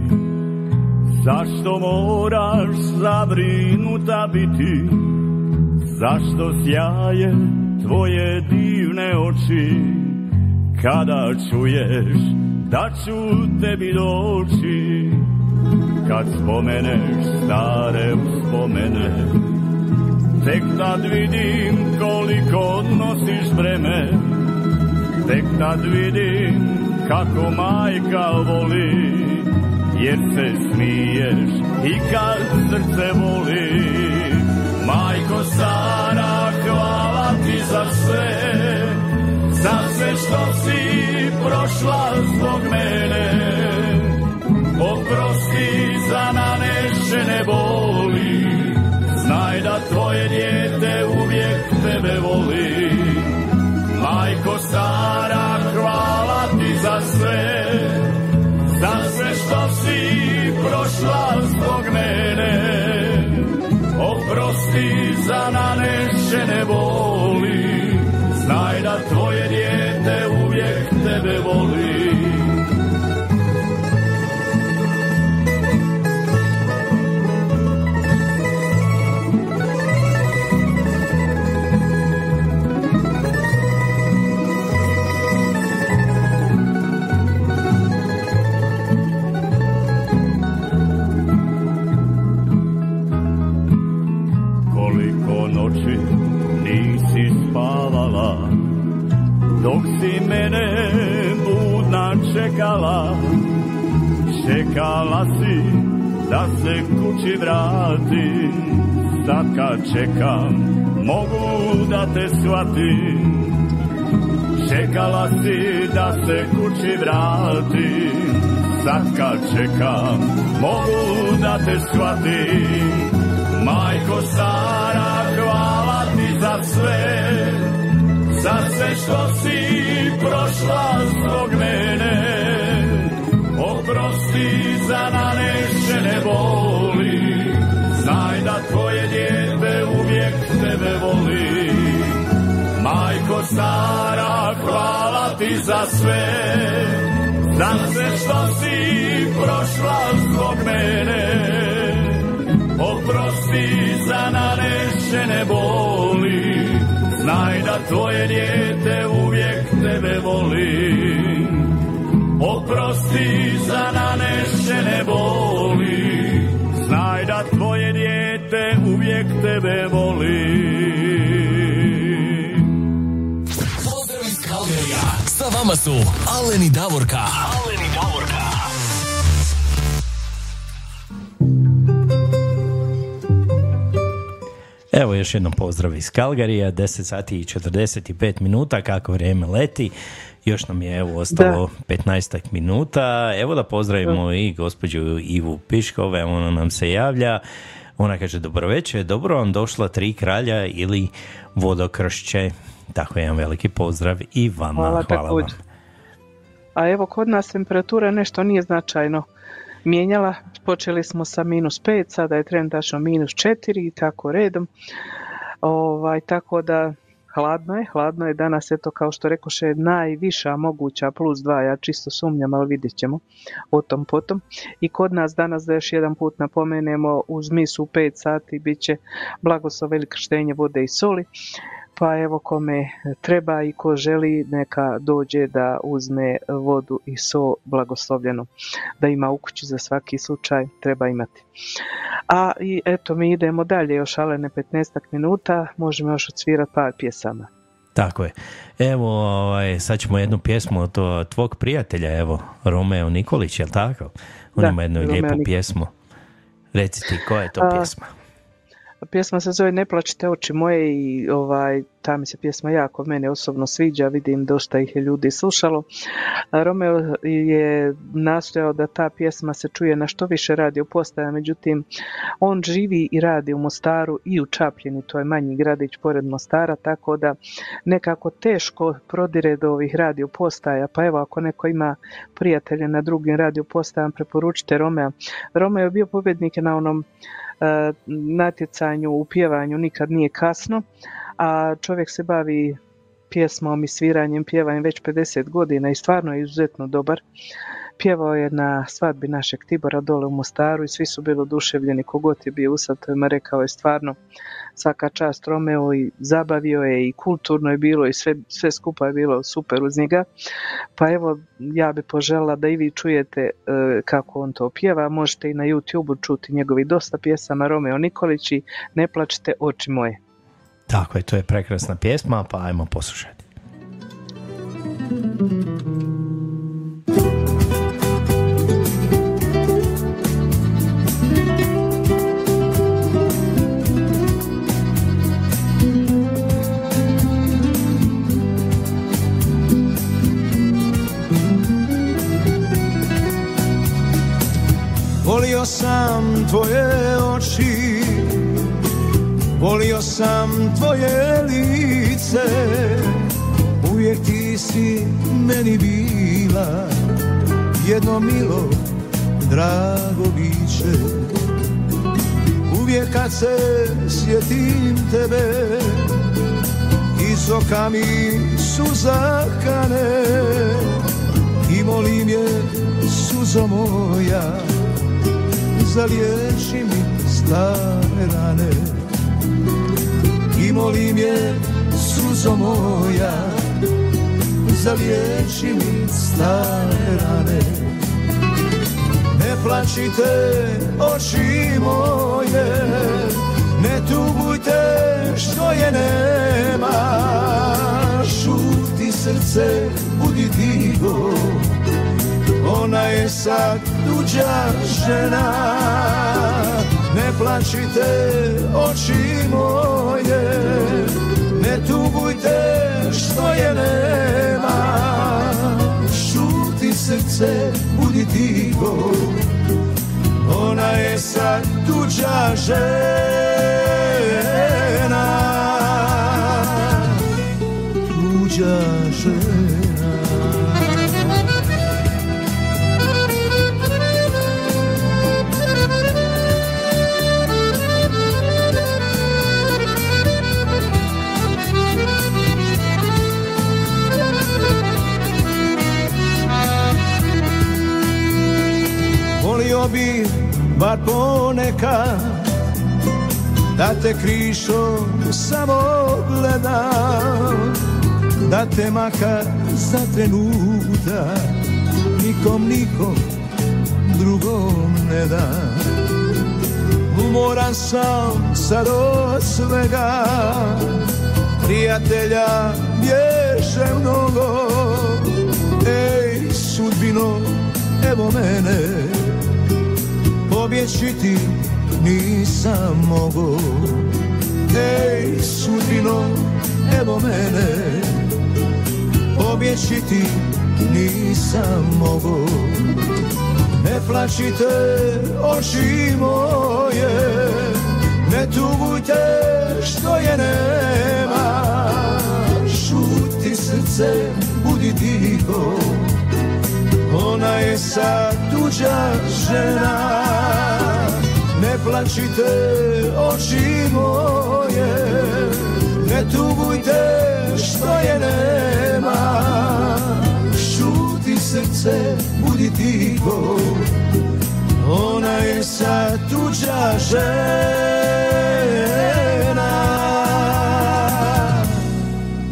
Zašto moraš zabrinuta biti? Zašto sjaje tvoje divne oči? Kada čuješ da ću tebi doći? Kad spomeneš stare uspomene, tek tad vidim koliko nosiš breme. Tek tad vidim kako majka voli Jer se smiješ i kad srce voli Majko stara hvala ti za sve Za sve što si prošla zbog mene. Oprosti za nanešene boli Znaj da tvoje dijete uvijek tebe voli Oprosti za nanešene boli, znaj da tvoje dijete uvijek tebe voli. Čekala. Čekala si da se kući vratim sad kad čekam mogu da te shvatim. Čekala si da se kući vratim sad kad čekam mogu da te shvatim. Majko stara, hvala ti za sve, za sve što si prošla zbog mene za više ne boli. Znaj da tvoje dijete uvijek tebe voli. Majko stara, hvala ti za sve. Da se što si prošla zbog mene. Oprosti za nanešene boli. Znaj da tvoje dijete uvijek tebe voli. Oprosti za nanešene boli, znaj da tvoje dijete uvijek tebe voli. Pozdrav iz Kalgerija. Sa vama su Alen i Davorka. Alen i Davorka. Evo još jednom pozdrav iz Kalgarija, 10 sati i 45 minuta, kako vrijeme leti. Još nam je evo ostalo 15 minuta. Evo da pozdravimo i gospođu Ivu Piškove, ona nam se javlja. Ona kaže dobro večer, dobro vam došla tri kralja ili vodokršće. Tako jedan veliki pozdrav i vama. Hvala, Hvala, vam. A evo kod nas temperatura nešto nije značajno mijenjala. Počeli smo sa minus 5, sada je trenutačno minus 4 i tako redom. Ovaj, tako da hladno je, hladno je danas, eto kao što rekoše, najviša moguća plus 2, ja čisto sumnjam, ali vidjet ćemo o tom potom. I kod nas danas da još jedan put napomenemo, uz misu u 5 sati bit će blagoslov ili krštenje vode i soli. Pa evo kome treba i ko želi neka dođe da uzme vodu i so blagoslovljenu. Da ima u kući za svaki slučaj treba imati. A i eto mi idemo dalje još alene 15 minuta, možemo još odsvirati par pjesama. Tako je. Evo, ovaj, sad ćemo jednu pjesmu od tvog prijatelja, evo, Romeo Nikolić, jel tako? On Da, ima jednu Romeo lijepu Nikolić. pjesmu. Reci ti, koja je to A, pjesma? Pjesma se zove Ne plačite oči moje i ovaj, ta mi se pjesma jako mene osobno sviđa, vidim dosta ih je ljudi slušalo. Romeo je nastojao da ta pjesma se čuje na što više radio postaja, međutim on živi i radi u Mostaru i u Čapljini, to je manji gradić pored Mostara, tako da nekako teško prodire do ovih radio postaja, pa evo ako neko ima prijatelje na drugim radio postajama, preporučite Romeo. Romeo je bio pobjednik na onom natjecanju u pjevanju nikad nije kasno, a čovjek se bavi pjesmom i sviranjem, pjevanjem već 50 godina i stvarno je izuzetno dobar. Pjevao je na svadbi našeg Tibora dole u Mostaru i svi su bili oduševljeni, kogod je bio u Satovima, rekao je stvarno svaka čast Romeo i zabavio je i kulturno je bilo i sve, sve skupa je bilo super uz njega. Pa evo, ja bi požela da i vi čujete e, kako on to pjeva, možete i na YouTube čuti njegovi dosta pjesama Romeo Nikolić i Ne plačite oči moje. Tako je, to je prekrasna pjesma, pa ajmo poslušati. Sam tvoje oči Volio sam tvoje lice Uvijek ti si meni bila Jedno milo, drago biće. Uvijek kad se sjetim tebe Iz mi suza kane I molim je suzo moja zaliječi mi stare rane. I molim je suzo moja zaliječi mi stare rane. Ne plačite oči moje ne tugujte što je nema. Šuti srce budi tiho ona je sad tuđa žena. Ne plačite oči moje. Ne tugujte što je nema. Šuti srce, budi tiho. Ona je sad tuđa žena. Tuđa Volio bi bar ponekad Da te krišom samo gledam Da te makar za trenutak Nikom, nikom drugom ne dam Umoran sam sad od svega Prijatelja bježe mnogo Ej, sudbino, evo mene Pobjeći ti nisam mogo Ej, sudbino, evo mene. Pobjeći ti nisam mogo Ne plačite oči moje. Ne tugujte što je nema. Šuti srce, budi tiho Ona je sad tuđa žena. Ne plačite oči moje Ne tugujte što je nema. Šuti srce, budi tiho Ona je sad tuđa žena.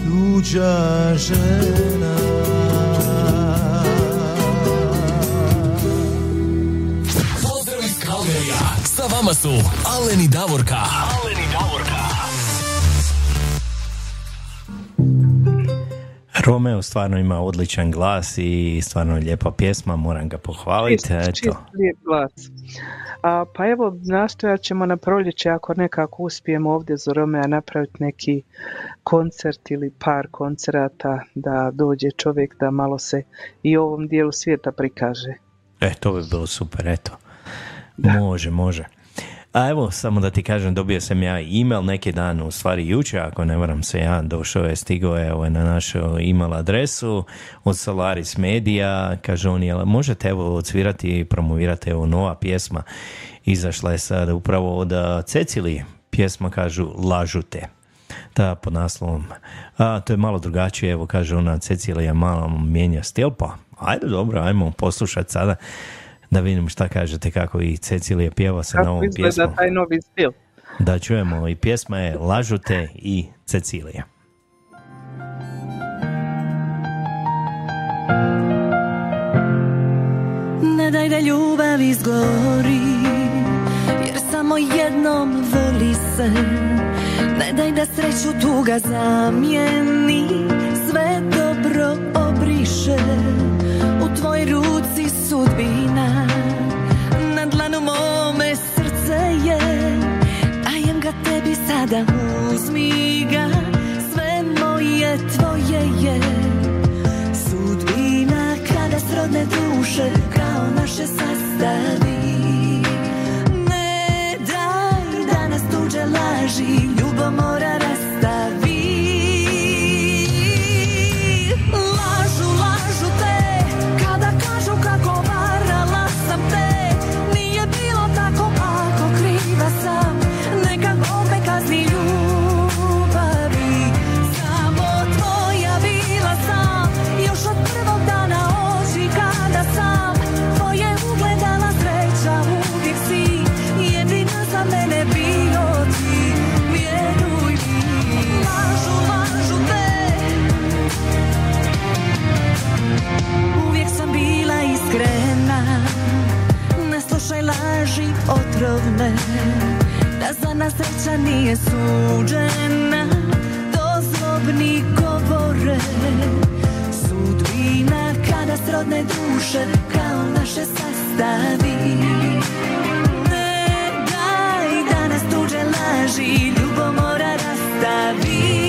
Tuđa žena su Alen i Davorka. Alen i Davorka. Romeo stvarno ima odličan glas i stvarno je lijepa pjesma, moram ga pohvaliti. Čist, čist Eto. lijep glas. A, pa evo, nastojat ćemo na proljeće, ako nekako uspijemo ovdje za Romea napraviti neki koncert ili par koncerata, da dođe čovjek da malo se i ovom dijelu svijeta prikaže. E, to bi bilo super, eto. Može, može. A evo, samo da ti kažem, dobio sam ja email neki dan, u stvari jučer, ako ne varam se ja, došao je, stigao je evo, na našu email adresu od Solaris Media, kaže oni, jel možete evo odsvirati i promovirati evo nova pjesma, izašla je sad upravo od a, Cecilije, pjesma kažu Lažu te. Da, pod naslovom. A, to je malo drugačije, evo kaže ona Cecilija malo mijenja stil, pa ajde dobro, ajmo poslušati sada da vidim šta kažete kako i Cecilija pjeva sa Kako novom izgleda pjesmom. taj novi stil? Da čujemo i pjesma je Lažu te i Cecilija. Ne daj da ljubav izgori Jer samo jednom voli se Ne daj da sreću tuga zamijeni Sve dobro obriše tvoj ruci sudbina. Na dlanu mome srce je Dajem ga tebi sada uzmi ga. Sve moje tvoje je. Sudbina kada srodne duše kao naše sastavi. Ne daj da nas tuđe laži ljubomora rastavi Sreća nije suđena To zlobni govore Sudbina kada srodne duše Kao naše sastavi. Ne daj da nas tuđe laži Ljubomora rastavi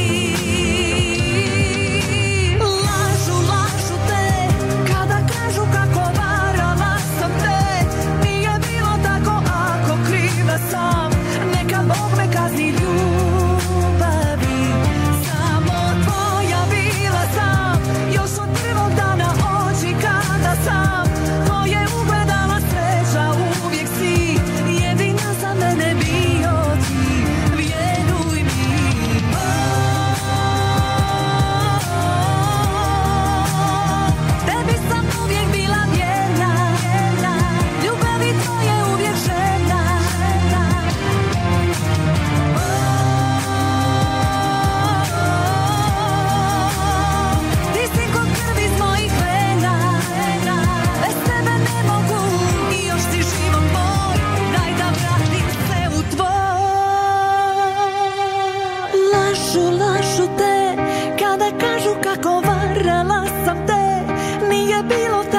be below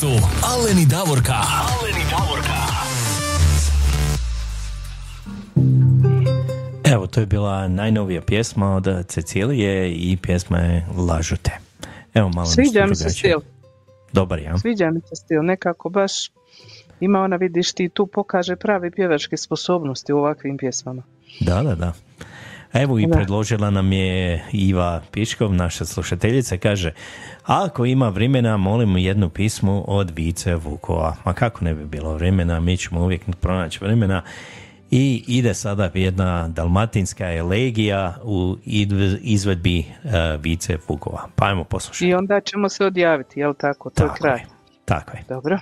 su Aleni Davorka. Aleni Davorka. Evo, to je bila najnovija pjesma od Cecilije i pjesma je Lažute. Evo malo Sviđa mi se stil. Dobar, ja? Sviđa mi se stil, nekako baš ima ona, vidiš ti, tu pokaže pravi pjevačke sposobnosti u ovakvim pjesmama. Da, da, da. Evo i Da. predložila nam je Iva Piškov, naša slušateljica, kaže ako ima vremena, molim jednu pismu od Vice Vukova. Ma kako ne bi bilo vremena, mi ćemo uvijek pronaći vremena. I ide sada jedna dalmatinska elegija u izvedbi uh, Vice Vukova. Pa ajmo poslušati. I onda ćemo se odjaviti, jel tako? To je kraj. Tako je. Dobro.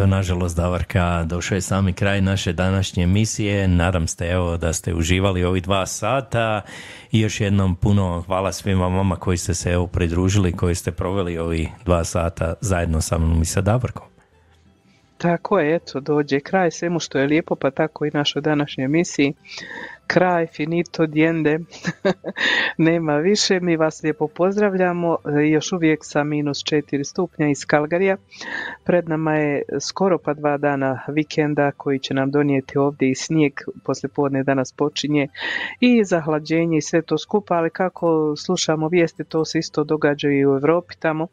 Eto, nažalost, Davarka, došao je sami kraj naše današnje emisije. Nadam se evo da ste uživali ovih dva sata i još jednom puno hvala svima vama koji ste se evo pridružili, koji ste proveli ovih dva sata zajedno sa mnom i sa Davorkom. Tako je, eto, dođe kraj svemu što je lijepo, pa tako i našoj današnjoj emisiji. Kraj, finito, dijende, nema više. Mi vas lijepo pozdravljamo, e, još uvijek sa minus 4 stupnja iz Kalgarija. Pred nama je skoro pa dva dana vikenda koji će nam donijeti ovdje i snijeg, poslijepodne danas počinje i zahlađenje i sve to skupa, ali kako slušamo vijesti, to se isto događa i u Europi tamo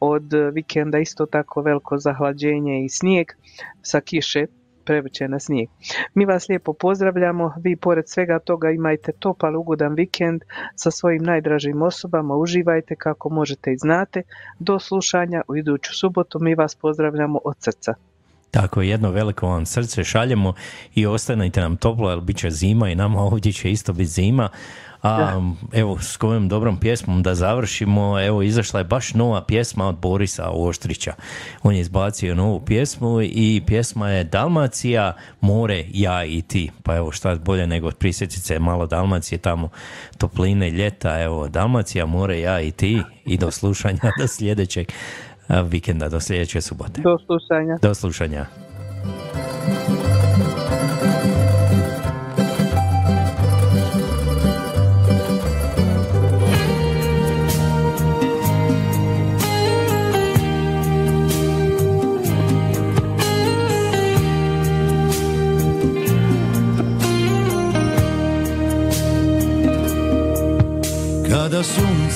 od vikenda isto tako veliko zahlađenje i snijeg sa kiše prevrće na snijeg. Mi vas lijepo pozdravljamo, vi pored svega toga imajte topal ugodan vikend sa svojim najdražim osobama, uživajte kako možete i znate. Do slušanja u iduću subotu mi vas pozdravljamo od srca. Tako, jedno veliko vam srce šaljemo i ostanite nam toplo, jer bit će zima i nama ovdje će isto biti zima. A evo, s kojom dobrom pjesmom da završimo, evo, izašla je baš nova pjesma od Borisa Oštrića. On je izbacio novu pjesmu i pjesma je Dalmacija, more, ja i ti. Pa evo, šta bolje nego prisjetit se malo Dalmacije, tamo topline ljeta, evo, Dalmacija, more, ja i ti i do slušanja do sljedećeg vikenda, do sljedeće subote. Do slušanja. Do slušanja.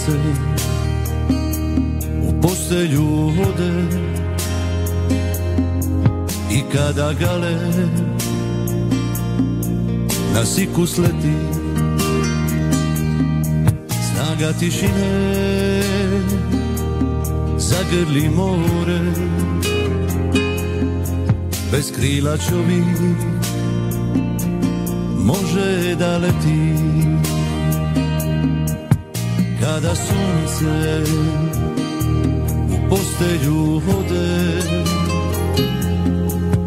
Sunce u postelju ode. I kada gale na siku sleti. Snaga tišine zagrli more. Bez krila čovjek može da leti kada sunce u postelju ode.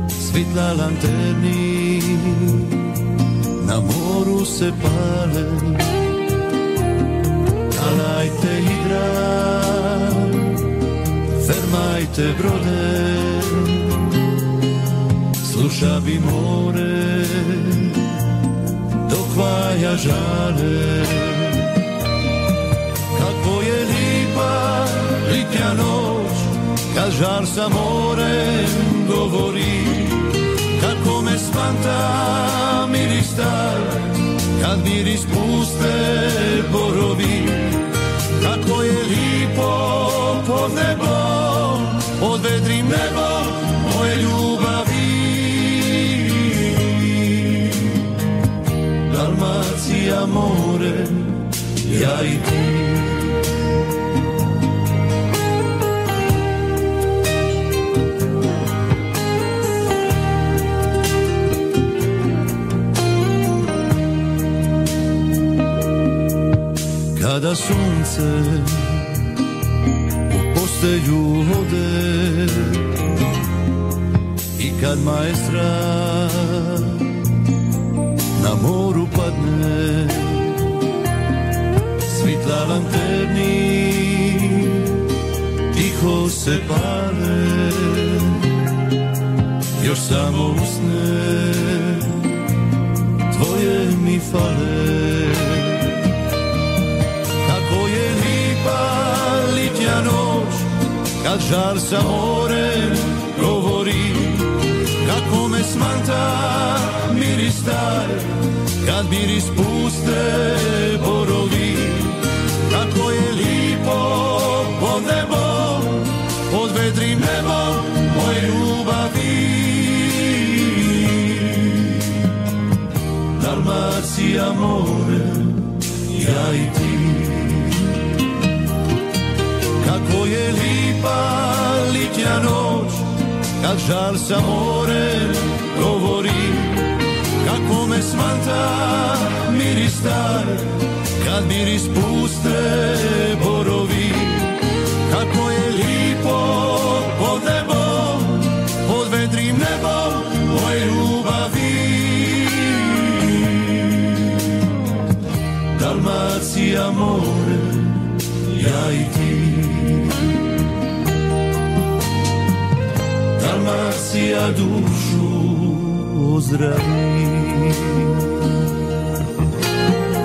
Svitla lanterni na moru se pale. Kalajte igra fermajte brode. Sluša bi more dok vaja žale litnja noć kad žar sa morem govori kako me spanta miris taj kad miris puste borovi. Kako je lipo pod nebom pod vedrim nebom moje ljubavi. Dalmacija more ja i ti Kada sunce u postelju ode I kad maestra na moru padne Svitla lanterni tiho se pale Još samo usne tvoje mi fale Žar sa morem govori Kako me smanta miris taj Kad miris puste borovi Kako je lipo pod nebom Pod vedrim nebom moje ljubavi. Dalmacija more ja i ti je lipa litnja noć Kad žal sa morem govori. Kako me smanta miris star Kad miris puste borovi. Kako je lipo pod nebom Pod vedrim nebom moje ljubavi. Dalmacija more, ja i ti Dalmacija dušu ozdravi